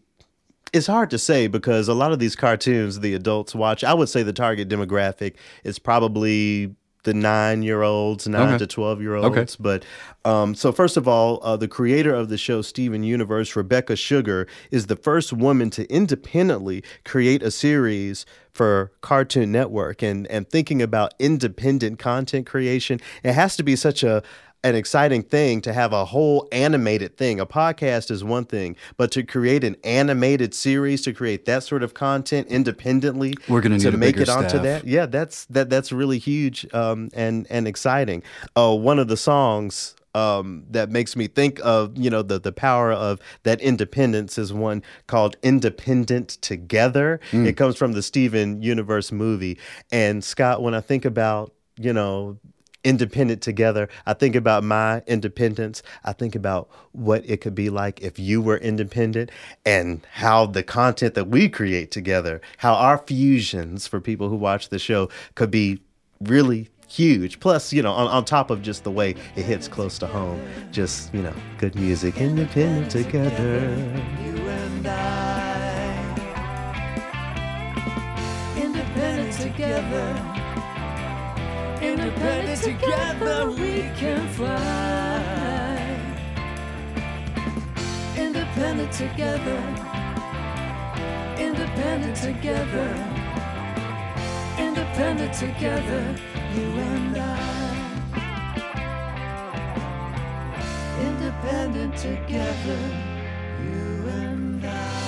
S2: It's hard to say because a lot of these cartoons the adults watch, I would say the target demographic is probably the nine year olds, nine
S3: Okay.
S2: to 12 year olds.
S3: Okay.
S2: But um, so, first of all, uh, the creator of the show, Steven Universe, Rebecca Sugar, is the first woman to independently create a series for Cartoon Network. And, and thinking about independent content creation, it has to be such a an exciting thing to have a whole animated thing. A podcast is one thing, but to create an animated series, to create that sort of content independently,
S3: We're need a
S2: make it onto
S3: staff.
S2: that. Yeah, that's that that's really huge um, and and exciting. Uh, one of the songs um, that makes me think of you know the the power of that independence is one called "Independent Together."
S3: Mm.
S2: It comes from the Steven Universe movie. And Scott, when I think about you know independent together. I think about my independence. I think about what it could be like if you were independent and how the content that we create together, how our fusions for people who watch the show could be really huge. Plus, you know, on, on top of just the way it hits close to home, just, you know, good music, independent together.
S5: You and I, independent together. Independent together we can fly. Independent together. Independent together. Independent together, you and I. Independent together, you and I.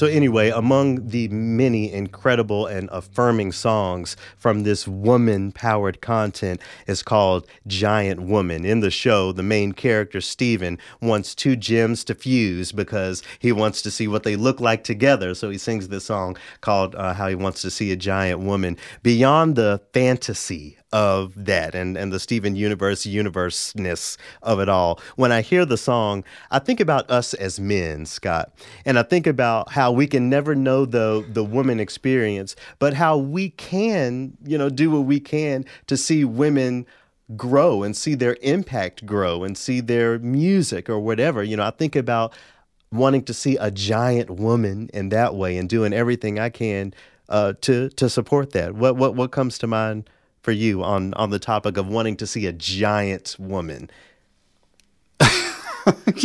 S2: So, anyway, among the many incredible and affirming songs from this woman powered content is called Giant Woman. In the show, the main character, Steven, wants two gems to fuse because he wants to see what they look like together. So, he sings this song called uh, How He Wants to See a Giant Woman. Beyond the fantasy of that and, and the Steven Universe universeness of it all. When I hear the song, I think about us as men, Scott, and I think about how we can never know the the woman experience, but how we can, you know, do what we can to see women grow and see their impact grow and see their music or whatever. You know, I think about wanting to see a giant woman in that way and doing everything I can uh, to to support that. What what what comes to mind for you on on the topic of wanting to see a giant woman, *laughs*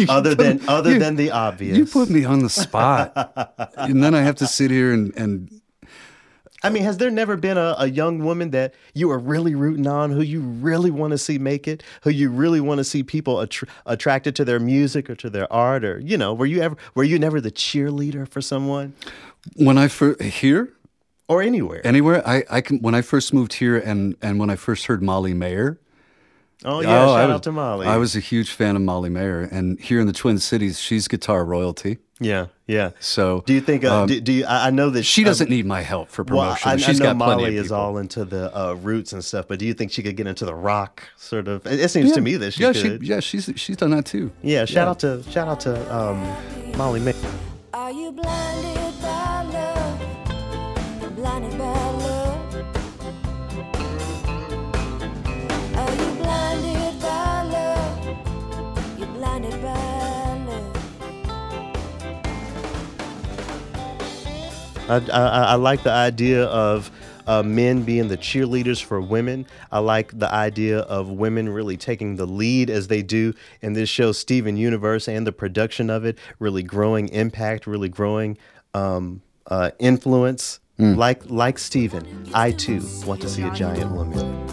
S2: other than other
S3: you-
S2: than the obvious?
S3: You put me on the spot, *laughs* and then I have to sit here and, and
S2: I mean, has there never been a, a young woman that you are really rooting on, who you really want to see make it, who you really want to see people attr attracted to their music or to their art, or you know, were you ever were you never the cheerleader for someone?
S3: When I first here
S2: or anywhere?
S3: anywhere I, I can when I first moved here and and when I first heard Molly Maher.
S2: oh yeah,
S3: I
S2: shout
S3: was,
S2: out to Molly.
S3: I was a huge fan of Molly Maher, and here in the Twin Cities, she's guitar royalty.
S2: yeah, yeah.
S3: So
S2: Do you think? Uh,
S3: um,
S2: do, do you? I, I know that
S3: she
S2: um,
S3: doesn't need my help for promotion.
S2: I, I
S3: She's
S2: know
S3: got plenty
S2: Molly
S3: of
S2: is all into the uh, roots and stuff, but do you think she could get into the rock sort of? It, it seems to me that she
S3: yeah,
S2: could.
S3: she yeah she's she's done that too.
S2: yeah, shout
S3: yeah.
S2: out to shout out to um, Molly May.
S6: Are you blinded by love?
S2: I, I, I like the idea of uh, men being the cheerleaders for women. I like the idea of women really taking the lead as they do in this show, Steven Universe, and the production of it, really growing impact, really growing um, uh, influence. Like like Steven, I too want to see a giant woman.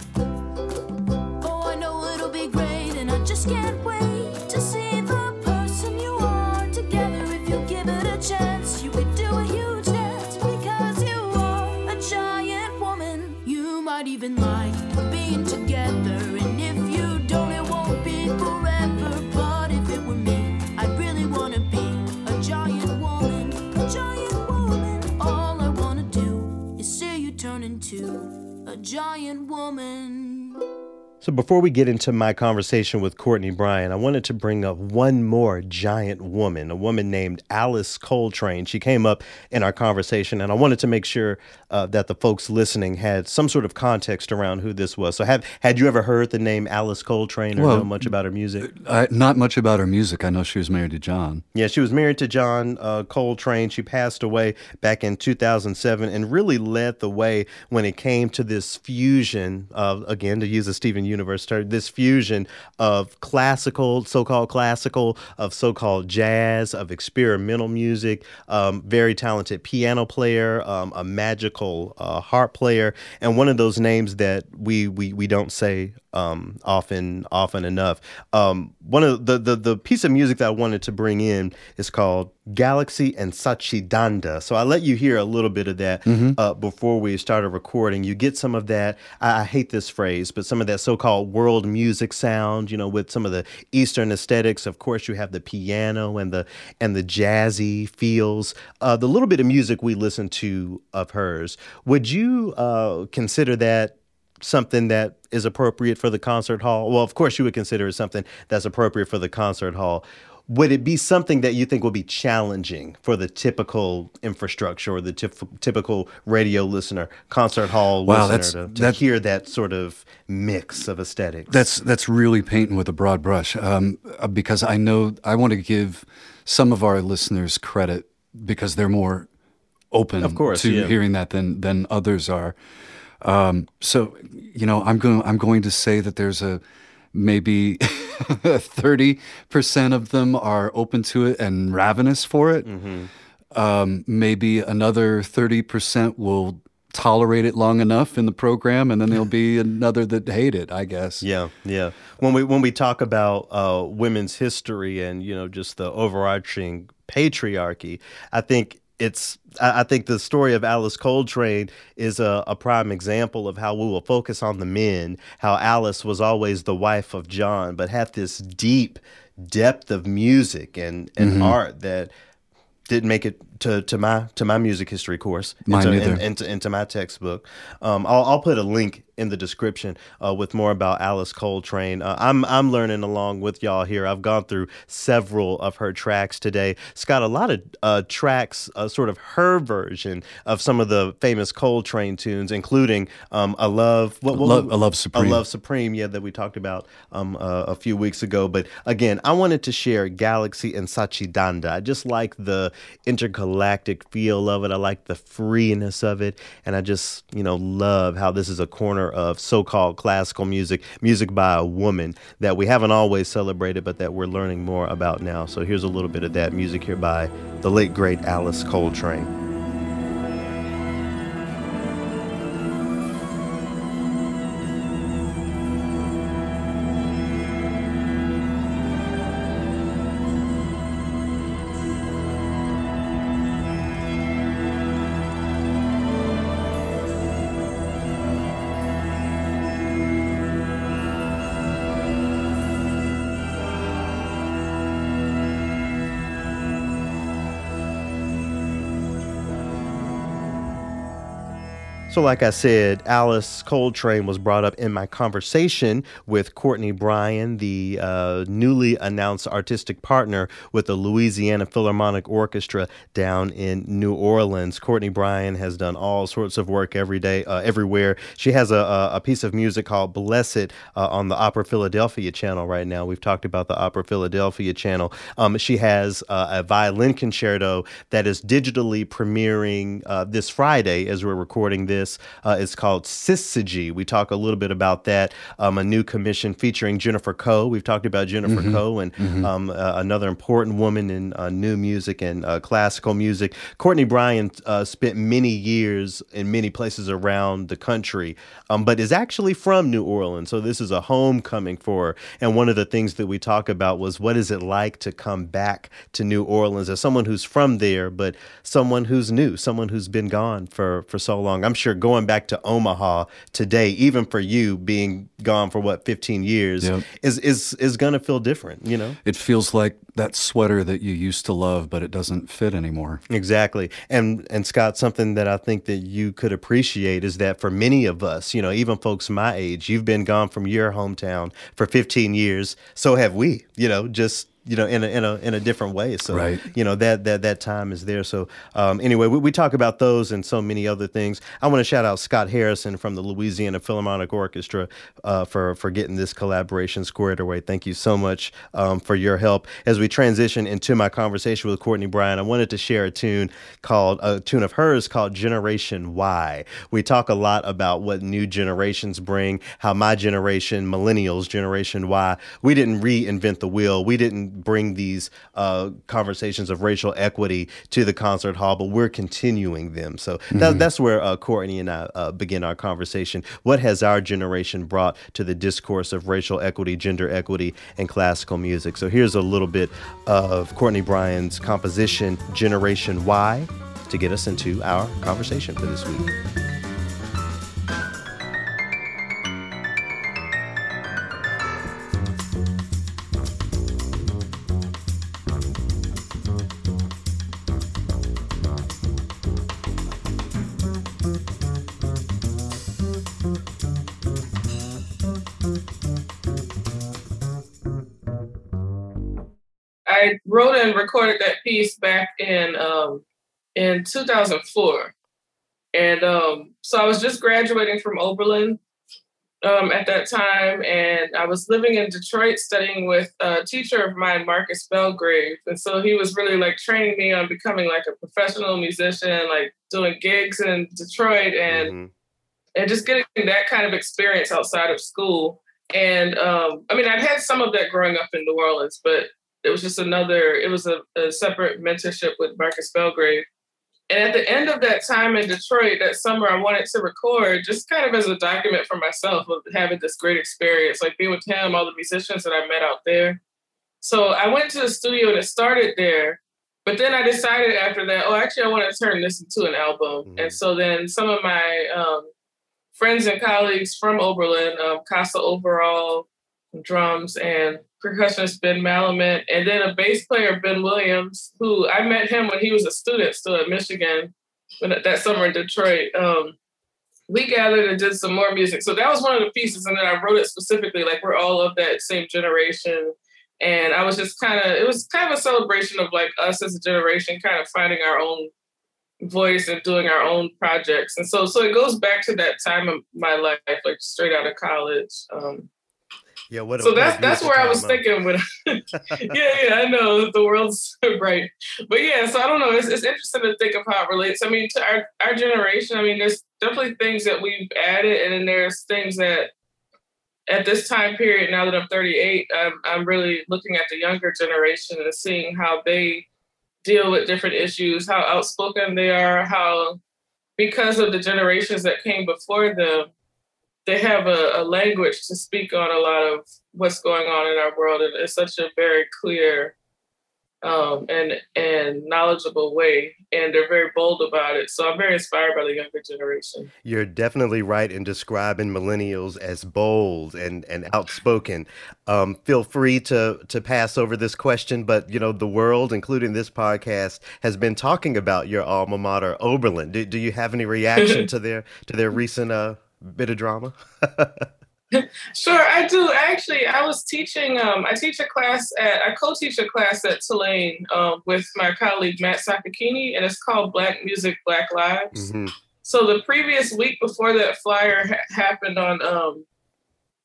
S6: Giant woman.
S2: So before we get into my conversation with Courtney Bryan, I wanted to bring up one more giant woman, a woman named Alice Coltrane. She came up in our conversation, and I wanted to make sure uh, that the folks listening had some sort of context around who this was. So, have had you ever heard the name Alice Coltrane or
S3: Well,
S2: know much about her music?
S3: I, not much about her music. I know she was married to John.
S2: Yeah, she was married to John uh, Coltrane. She passed away back in 2007 and really led the way when it came to this fusion of, again, to use a Steven Universe started this fusion of classical, so called classical, of so called jazz, of experimental music, um, very talented piano player, um, a magical uh, harp player, and one of those names that we, we, we don't say um, often often enough. Um, one of the, the the piece of music that I wanted to bring in is called Galaxy and Satchidananda. So I let you hear a little bit of that uh, before we started recording. You get some of that. I, I hate this phrase, but some of that so-called world music sound. You know, with some of the Eastern aesthetics. Of course, you have the piano and the and the jazzy feels. Uh, the little bit of music we listen to of hers. Would you uh, consider that? something that is appropriate for the concert hall? Well, of course, you would consider it something that's appropriate for the concert hall. Would it be something that you think would be challenging for the typical infrastructure or the typ- typical radio listener, concert hall
S3: Wow,
S2: listener
S3: that's-
S2: to, to
S3: that-
S2: hear that sort of mix of aesthetics?
S3: That's that's really painting with a broad brush, um, uh, because I know I want to give some of our listeners credit because they're more open
S2: Of course,
S3: to
S2: yeah.
S3: hearing that than than others are. Um, so you know, I'm going I'm going to say that there's a maybe *laughs* 30 percent of them are open to it and ravenous for it.
S2: Mm-hmm.
S3: Um, maybe another 30 percent will tolerate it long enough in the program, and then there'll be *laughs* another that hate it. I guess.
S2: Yeah, yeah. When we when we talk about uh, women's history and you know just the overarching patriarchy, I think it's I think the story of Alice Coltrane is a, a prime example of how we will focus on the men. How Alice was always the wife of John, but had this deep depth of music and and art that didn't make it to, to my to my music history course
S3: Mine
S2: into,
S3: neither.
S2: in- into, into my textbook. Um, I'll, I'll put a link in the description uh, with more about Alice Coltrane. Uh, I'm I'm learning along with y'all here. I've gone through several of her tracks today. It's got a lot of uh, tracks, uh, sort of her version of some of the famous Coltrane tunes, including um, "A Love," what, what-
S3: Love- A Love Supreme.
S2: "A Love Supreme," yeah, that we talked about um, uh, a few weeks ago. But again, I wanted to share Galaxy and Satchidananda. I just like the intergalactic feel of it. I like the freeness of it. And I just, you know, love how this is a corner of so called classical music, music by a woman that we haven't always celebrated, but that we're learning more about now. So here's a little bit of that music here by the late, great Alice Coltrane. Like I said, Alice Coltrane was brought up in my conversation with Courtney Bryan, the uh, newly announced artistic partner with the Louisiana Philharmonic Orchestra down in New Orleans. Courtney Bryan has done all sorts of work every day, uh, everywhere. She has a, a, a piece of music called Blessed uh, on the Opera Philadelphia channel right now. We've talked about the Opera Philadelphia channel. Um, she has uh, a violin concerto that is digitally premiering uh, this Friday as we're recording this. Uh, it's called Syzygy. We talk a little bit about that. Um, a new commission featuring Jennifer Koh. We've talked about Jennifer
S3: Mm-hmm.
S2: Koh and um, uh, another important woman in uh, new music and uh, classical music. Courtney Bryan uh, spent many years in many places around the country, um, but is actually from New Orleans. So this is a homecoming for her. And one of the things that we talk about was what is it like to come back to New Orleans as someone who's from there, but someone who's new, someone who's been gone for for so long. I'm sure going back to Omaha today, even for you being gone for what 15 years,
S3: Yep.
S2: is is is gonna feel different. You know.
S3: It feels like that sweater that you used to love, but it doesn't fit anymore.
S2: Exactly. And and Scott, something that I think that you could appreciate is that for many of us, you know, even folks my age, you've been gone from your hometown for 15 years. So have we, you know, just you know, in a in a in a different way. So
S3: Right.
S2: you know that that that time is there. So um, anyway, we, we talk about those and so many other things. I want to shout out Scott Harrison from the Louisiana Philharmonic Orchestra uh, for for getting this collaboration squared away. Thank you so much um, for your help as we transition into my conversation with Courtney Bryan. I wanted to share a tune called a tune of hers called Generation Y. We talk a lot about what new generations bring, how my generation, millennials, Generation Y, we didn't reinvent the wheel. We didn't bring these uh, conversations of racial equity to the concert hall, but we're continuing them. So that, that's where uh, Courtney and I uh, begin our conversation. What has our generation brought to the discourse of racial equity, gender equity, and classical music? So here's a little bit of Courtney Bryan's composition, Generation Y, to get us into our conversation for this week.
S7: Recorded that piece back in um, in 2004, and um, so I was just graduating from Oberlin um, at that time, and I was living in Detroit studying with a teacher of mine, Marcus Belgrave, and so he was really like training me on becoming like a professional musician, like doing gigs in Detroit, and
S2: Mhm.
S7: and just getting that kind of experience outside of school. And um, I mean, I'd had some of that growing up in New Orleans, but it was just another, it was a, a separate mentorship with Marcus Belgrave. And at the end of that time in Detroit, that summer, I wanted to record just kind of as a document for myself of having this great experience, like being with him, all the musicians that I met out there. So I went to the studio and it started there. But then I decided after that, oh, actually, I want to turn this into an album.
S2: Mhm.
S7: And so then some of my um, friends and colleagues from Oberlin, um, Kassa Overall, drums, and percussionist Ben Malamet, and then a bass player, Ben Williams, who I met him when he was a student still at Michigan when, that summer in Detroit. Um, we gathered and did some more music. So that was one of the pieces. And then I wrote it specifically, like we're all of that same generation. And I was just kind of, it was kind of a celebration of like us as a generation kind of finding our own voice and doing our own projects. And so, so it goes back to that time of my life, like straight out of college. Um,
S2: Yeah, what
S7: so that's that's where I was thinking when *laughs* yeah yeah I know the world's bright, but yeah so I don't know it's, it's interesting to think of how it relates. I mean to our, our generation I mean there's definitely things that we've added and then there's things that at this time period now that I'm 38 I'm, I'm really looking at the younger generation and seeing how they deal with different issues how outspoken they are how because of the generations that came before them they have a, a language to speak on a lot of what's going on in our world and it's such a very clear um, and and knowledgeable way, and they're very bold about it. So I'm very inspired by the younger generation.
S2: You're definitely right in describing millennials as bold and, and outspoken. Um, feel free to to pass over this question, but you know the world, including this podcast, has been talking about your alma mater, Oberlin. Do, do you have any reaction *laughs* to their to their recent uh, bit of drama? *laughs*
S7: Sure, I do. Actually, I was teaching. Um, I teach a class at. I co-teach a class at Tulane um, with my colleague Matt Sakakeeny, and it's called Black Music, Black Lives.
S2: Mhm.
S7: So the previous week before that flyer ha- happened on, um,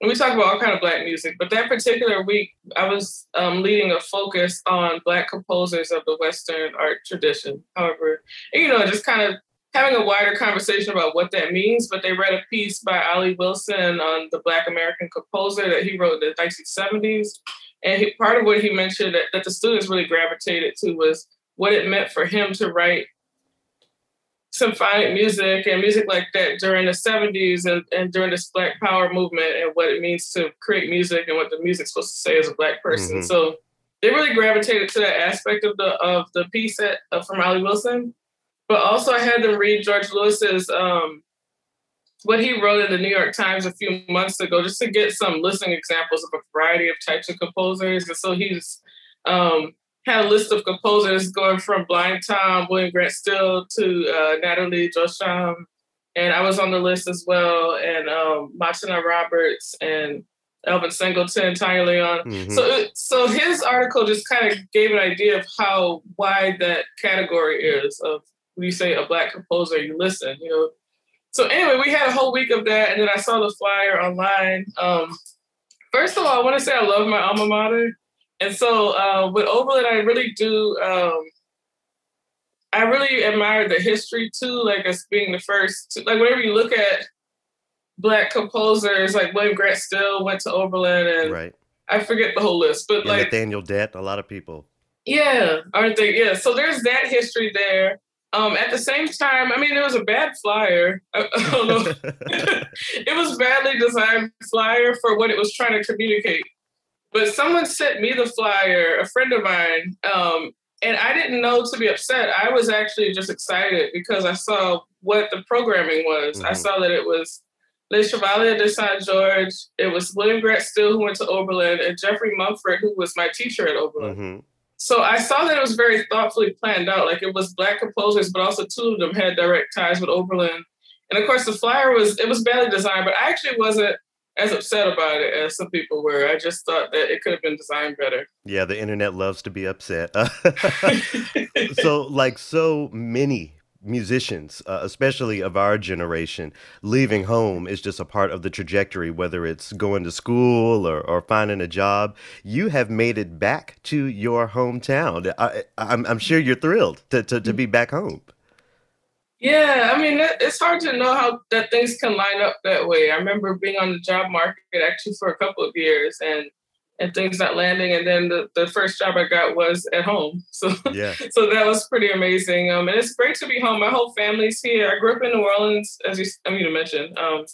S7: we talk about all kind of black music, but that particular week, I was um, leading a focus on black composers of the Western art tradition. However, you know, just kind of having a wider conversation about what that means. But they read a piece by Olly Wilson on the Black American composer that he wrote in the 1970s, and he, part of what he mentioned that, that the students really gravitated to was what it meant for him to write symphonic music and music like that during the 70s and, and during this black power movement and what it means to create music and what the music's supposed to say as a black person
S2: Mhm.
S7: so they really gravitated to that aspect of the of the piece that, uh, from Olly Wilson but also I had them read George Lewis's um, what he wrote in the New York Times a few months ago, just to get some listening examples of a variety of types of composers. And so he's um, had a list of composers going from Blind Tom, William Grant Still to uh, Nathalie Joachim. And I was on the list as well, and um, Matana Roberts and Alvin Singleton, Tania León.
S2: Mhm.
S7: So, it- so his article just kind of gave an idea of how wide that category is of when you say a black composer, you listen, you know. So anyway, we had a whole week of that, and then I saw the flyer online. Um, first of all, I want to say I love my alma mater, and so uh, with Oberlin, I really do. Um, I really admire the history too, like as being the first. To, like whenever you look at black composers, like William Grant Still went to Oberlin, and
S2: right.
S7: I forget the whole list, but
S2: Yeah,
S7: like
S2: Nathaniel Dett, a lot of people.
S7: yeah, aren't they? Yeah. So there's that history there. Um, at the same time, I mean, it was a bad flyer. *laughs* I, I *laughs* it was badly designed flyer for what it was trying to communicate. But someone sent me the flyer, a friend of mine, um, and I didn't know to be upset. I was actually just excited because I saw what the programming was. I
S2: Mhm.
S7: saw that it was Les Chevalier de Saint George. It was William Grant Still who went to Oberlin, and Jeffrey Mumford, who was my teacher at Oberlin.
S2: hmm
S7: So I saw that it was very thoughtfully planned out. Like it was black composers, but also two of them had direct ties with Oberlin. And of course, the flyer was it was badly designed, but I actually wasn't as upset about it as some people were. I just thought that it could have been designed better.
S2: Yeah, the internet loves to be upset. *laughs* *laughs* so, like so many musicians, uh, especially of our generation, leaving home is just a part of the trajectory, whether it's going to school or, or finding a job. You have made it back to your hometown. I, I'm, I'm sure you're thrilled to, to, to be back home.
S7: Yeah, I mean, it's hard to know how that things can line up that way. I remember being on the job market actually for a couple of years and and things not landing, and then the, the first job I got was at home. *laughs* So
S2: Yeah.
S7: so that was pretty amazing. Um, and it's great to be home. My whole family's here. I grew up in New Orleans, as you I mean to mention. Um,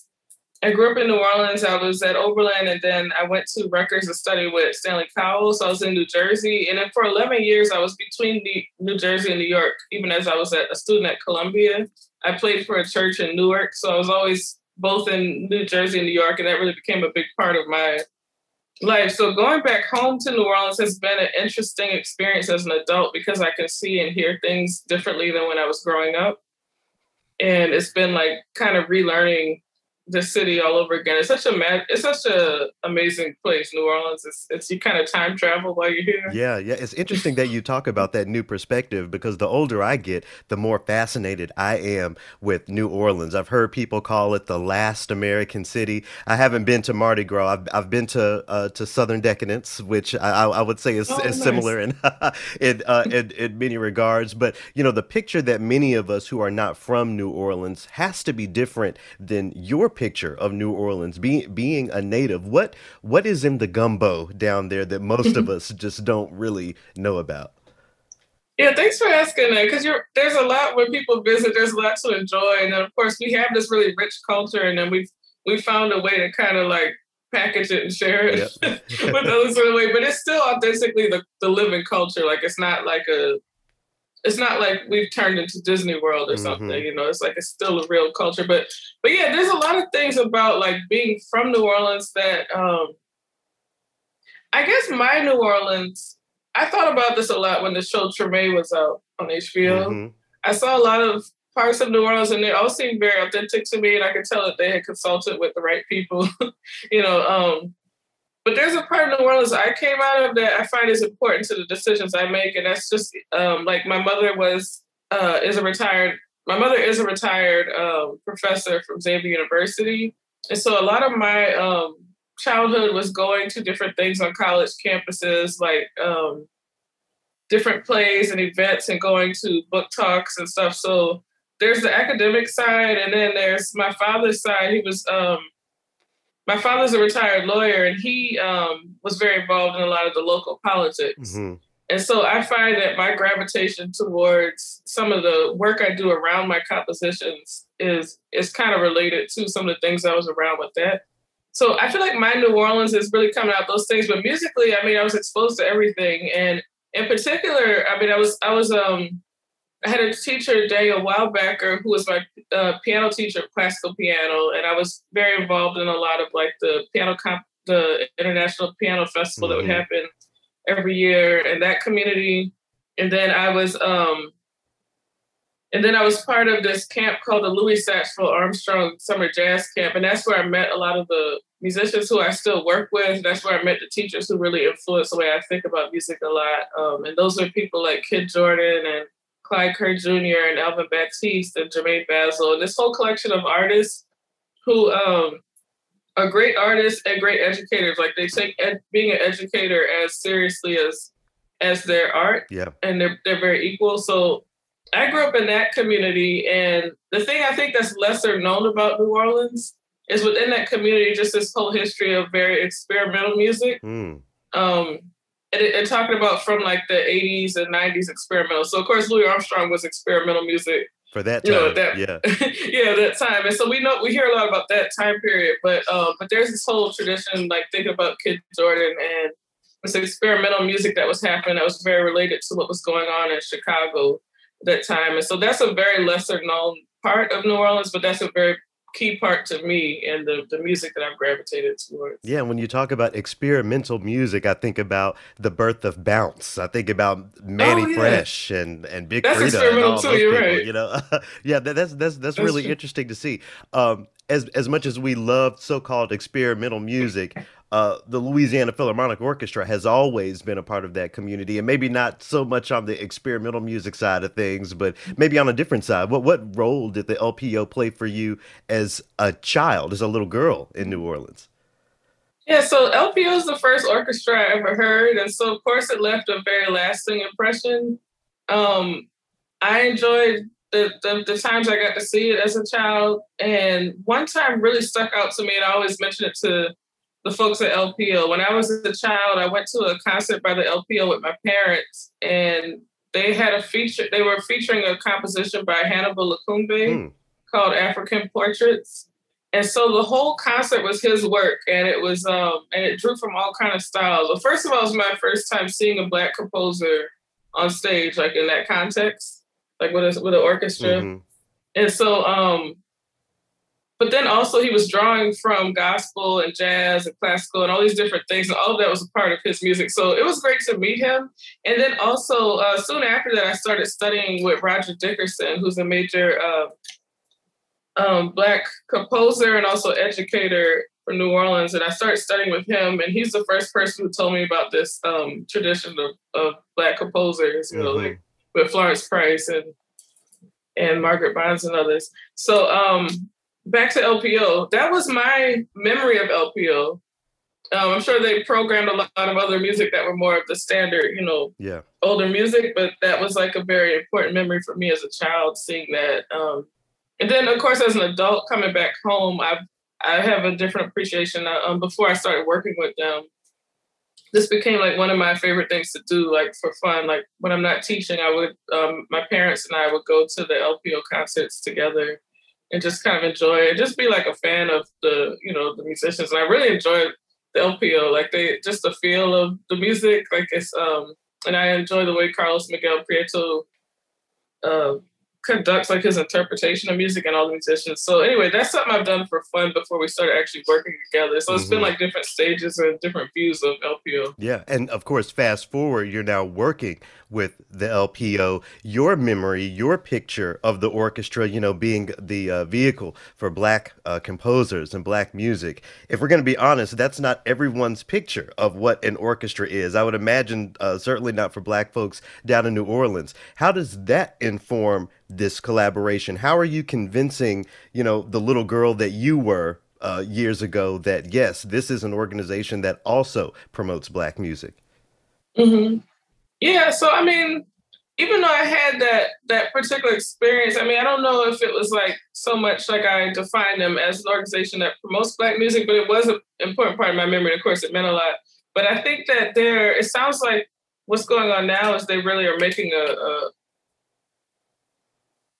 S7: I grew up in New Orleans. I was at Oberlin, and then I went to Rutgers to study with Stanley Cowell. So I was in New Jersey, and then for 11 years I was between New- New Jersey and New York. Even as I was a student at Columbia, I played for a church in Newark, so I was always both in New Jersey and New York, and that really became a big part of my life. So going back home to New Orleans has been an interesting experience as an adult because I can see and hear things differently than when I was growing up. And it's been like kind of relearning the city all over again. It's such a mad, it's such a amazing place, New Orleans. It's, it's you kind of time travel while you're here.
S2: Yeah, yeah. It's interesting that you talk about that new perspective because the older I get, the more fascinated I am with New Orleans. I've heard people call it the last American city. I haven't been to Mardi Gras. I've, I've been to uh, to Southern Decadence, which I, I would say is,
S7: Oh,
S2: is
S7: nice.
S2: similar in *laughs* in, uh, in in many regards. But you know, the picture that many of us who are not from New Orleans has to be different than your picture of New Orleans. Being being a native, what what is in the gumbo down there that most of *laughs* us just don't really know about?
S7: Yeah, thanks for asking that because there's a lot when people visit. There's a lot to enjoy, and then of course we have this really rich culture, and then we've we found a way to kind of like package it and share it *laughs* with others in a way. But it's still authentically the, the living culture. Like it's not like a it's not like we've turned into Disney World or something,
S2: Mhm.
S7: you know, it's like it's still a real culture. But but yeah, there's a lot of things about like being from New Orleans that um I guess my New Orleans, I thought about this a lot when the show Treme was out on HBO.
S2: Mhm.
S7: I saw a lot of parts of New Orleans and they all seemed very authentic to me and I could tell that they had consulted with the right people, *laughs* you know. Um, but there's a part of New Orleans I came out of that I find is important to the decisions I make, and that's just um, like my mother was uh, is a retired. My mother is a retired um, professor from Xavier University, and so a lot of my um, childhood was going to different things on college campuses, like um, different plays and events, and going to book talks and stuff. So there's the academic side, and then there's my father's side. He was um, my father's a retired lawyer, and he um, was very involved in a lot of the local politics.
S2: Mhm.
S7: And so I find that my gravitation towards some of the work I do around my compositions is is kind of related to some of the things I was around with that. So I feel like my New Orleans is really coming out those things. But musically, I mean, I was exposed to everything, and in particular, I mean, I was I was um I had a teacher, Daniel Weilbaecher, who was my uh, piano teacher, classical piano, and I was very involved in a lot of like the piano comp, the international piano festival that would
S2: Mhm.
S7: happen every year in that community. And then I was, um, and then I was part of this camp called the Louis Satchel Armstrong Summer Jazz Camp, and that's where I met a lot of the musicians who I still work with. That's where I met the teachers who really influenced the way I think about music a lot. Um, and those are people like Kid Jordan and Clyde Kerr Jr. and Alvin Baptiste and Germaine Bazzle, and this whole collection of artists who um, are great artists and great educators. Like they take ed- being an educator as seriously as as their art,
S2: Yeah.
S7: and they're they're very equal. So I grew up in that community, and the thing I think that's lesser known about New Orleans is within that community, just this whole history of very experimental music
S2: Mm.
S7: um and, talking about from like the 80s and 90s experimental so of course louis armstrong was experimental music
S2: For that
S7: You know,
S2: time.
S7: that-
S2: yeah. *laughs*
S7: yeah that time and so we know we hear a lot about that time period but um but there's this whole tradition like thinking about kidd jordan and this experimental music that was happening that was very related to what was going on in chicago at that time and so that's a very lesser known part of new orleans but that's a very key part to me and the, the music that i've gravitated towards
S2: Yeah, when you talk about experimental music, I think about the birth of bounce. I think about Manny
S7: Oh, yeah.
S2: Fresh and and Big
S7: That's
S2: Freedia and all
S7: too,
S2: those
S7: you're
S2: people.
S7: right.
S2: You know, *laughs* yeah, that, that's that's that's
S7: That's
S2: really
S7: true.
S2: interesting to see. Um, as as much as we love so-called experimental music, uh, the Louisiana Philharmonic Orchestra has always been a part of that community, and maybe not so much on the experimental music side of things, but maybe on a different side. What what role did the LPO play for you as a child, as a little girl in New Orleans?
S7: Yeah, so LPO is the first orchestra I ever heard, and so of course it left a very lasting impression. Um, I enjoyed the, the the times I got to see it as a child, and one time really stuck out to me, and I always mention it to the folks at LPO. When I was a child, I went to a concert by the LPO with my parents, and they had a feature. They were featuring a composition by Hannibal Lokumbe
S2: Hmm.
S7: called African Portraits. And so the whole concert was his work, and it was um, and it drew from all kind of styles. Well, first of all, it was my first time seeing a black composer on stage, like in that context, like with a, with an orchestra.
S2: Mhm.
S7: And so, um, but then also he was drawing from gospel and jazz and classical and all these different things, and all of that was a part of his music. So it was great to meet him. And then also uh, soon after that, I started studying with Roger Dickerson, who's a major uh, um, black composer and also educator from New Orleans. And I started studying with him, and he's the first person who told me about this um, tradition of, of black composers, you know,
S2: Mhm.
S7: like with Florence Price and and Margaret Bonds and others. So um, back to LPO. That was my memory of LPO. Um, I'm sure they programmed a lot of other music that were more of the standard, you know,
S2: Yeah.
S7: older music, but that was like a very important memory for me as a child seeing that. Um, and then, of course, as an adult coming back home, I I have a different appreciation. Uh, Um, before I started working with them, this became like one of my favorite things to do, like for fun. Like when I'm not teaching, I would um, my parents and I would go to the LPO concerts together and just kind of enjoy it. Just be like a fan of the you know the musicians, and I really enjoyed the LPO. Like they just the feel of the music. Like it's um, and I enjoy the way Carlos Miguel Prieto uh, conducts like his interpretation of music and all the musicians. So anyway, that's something I've done for fun before we started actually working together. So it's been
S2: Mhm.
S7: like different stages and different views of LPO.
S2: Yeah, and of course, fast forward, you're now working with the LPO. Your memory, your picture of the orchestra, you know, being the uh, vehicle for Black uh, composers and Black music. If we're going to be honest, that's not everyone's picture of what an orchestra is. I would imagine, uh, certainly not for Black folks down in New Orleans. How does that inform this collaboration? How are you convincing, you know, the little girl that you were? Uh, years ago, that yes, this is an organization that also promotes Black music.
S7: hmm Yeah, so I mean, even though I had that that particular experience, I mean, I don't know if it was like so much like I define them as an organization that promotes Black music, but it was an important part of my memory. Of course, it meant a lot. But I think that there, it sounds like what's going on now is they really are making a, a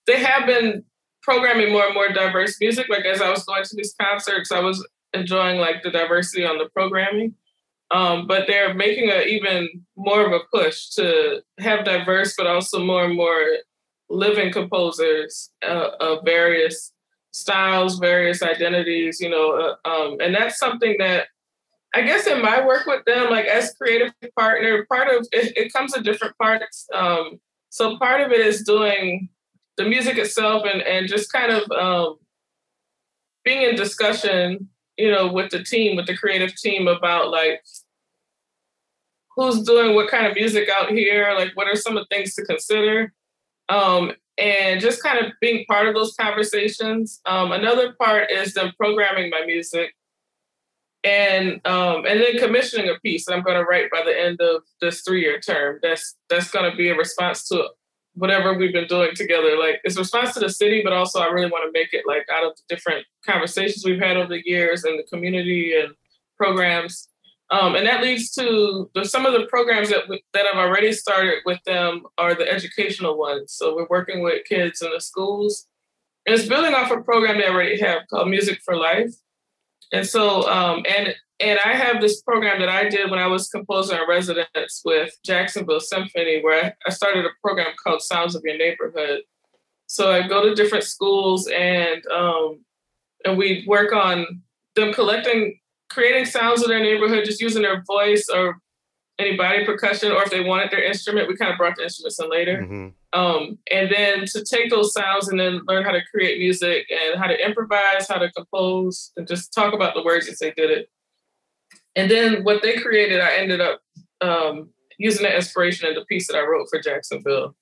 S7: they have been programming more and more diverse music. Like as I was going to these concerts, I was enjoying like the diversity on the programming. Um, but they're making a even more of a push to have diverse, but also more and more living composers uh, of various styles, various identities. You know, uh, um, and that's something that I guess in my work with them, like as creative partner, part of it, it comes in different parts. Um, so part of it is doing the music itself and and just kind of um, being in discussion, you know, with the team, with the creative team about like who's doing what kind of music out here, like what are some of the things to consider, um, and just kind of being part of those conversations. Um, another part is them programming my music and um, and then commissioning a piece that I'm going to write by the end of this three year term. That's that's going to be a response to whatever we've been doing together. Like it's response to the city, but also I really want to make it like out of the different conversations we've had over the years and the community and programs. Um, and that leads to the, some of the programs that we, that I've already started with them are the educational ones. So we're working with kids in the schools, and it's building off a program they already have called Music for Life. And so, um, and and I have this program that I did when I was composer in residence with Jacksonville Symphony, where I, started a program called Sounds of Your Neighborhood. So I go to different schools and um, and we work on them collecting, creating sounds of their neighborhood, just using their voice or any body percussion, or if they wanted their instrument, we kind of brought the instruments in later.
S2: hmm
S7: Um, and then to take those sounds and then learn how to create music and how to improvise, how to compose, and just talk about the words as they did it. And then what they created, I ended up um, using that inspiration in the piece that I wrote for Jacksonville.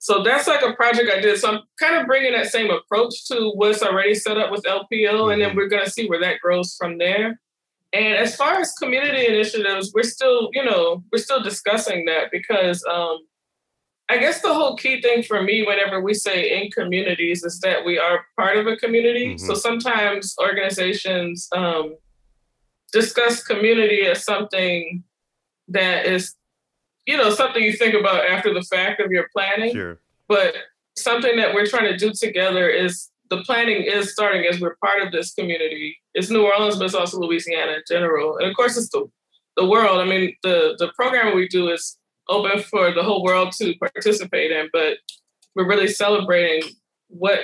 S7: So that's like a project I did. So I'm kind of bringing that same approach to what's already set up with LPO, and then we're going to see where that grows from there. And as far as community initiatives, we're still, you know, we're still discussing that because um, I guess the whole key thing for me, whenever we say in communities, is that we are part of a community.
S2: Mhm.
S7: So sometimes organizations um, discuss community as something that is, you know, something you think about after the fact of your planning
S2: Sure.
S7: but something that we're trying to do together is the planning is starting as we're part of this community. It's New Orleans, but it's also Louisiana in general, and of course, it's the the world. I mean, the the program we do is open for the whole world to participate in, but we're really celebrating what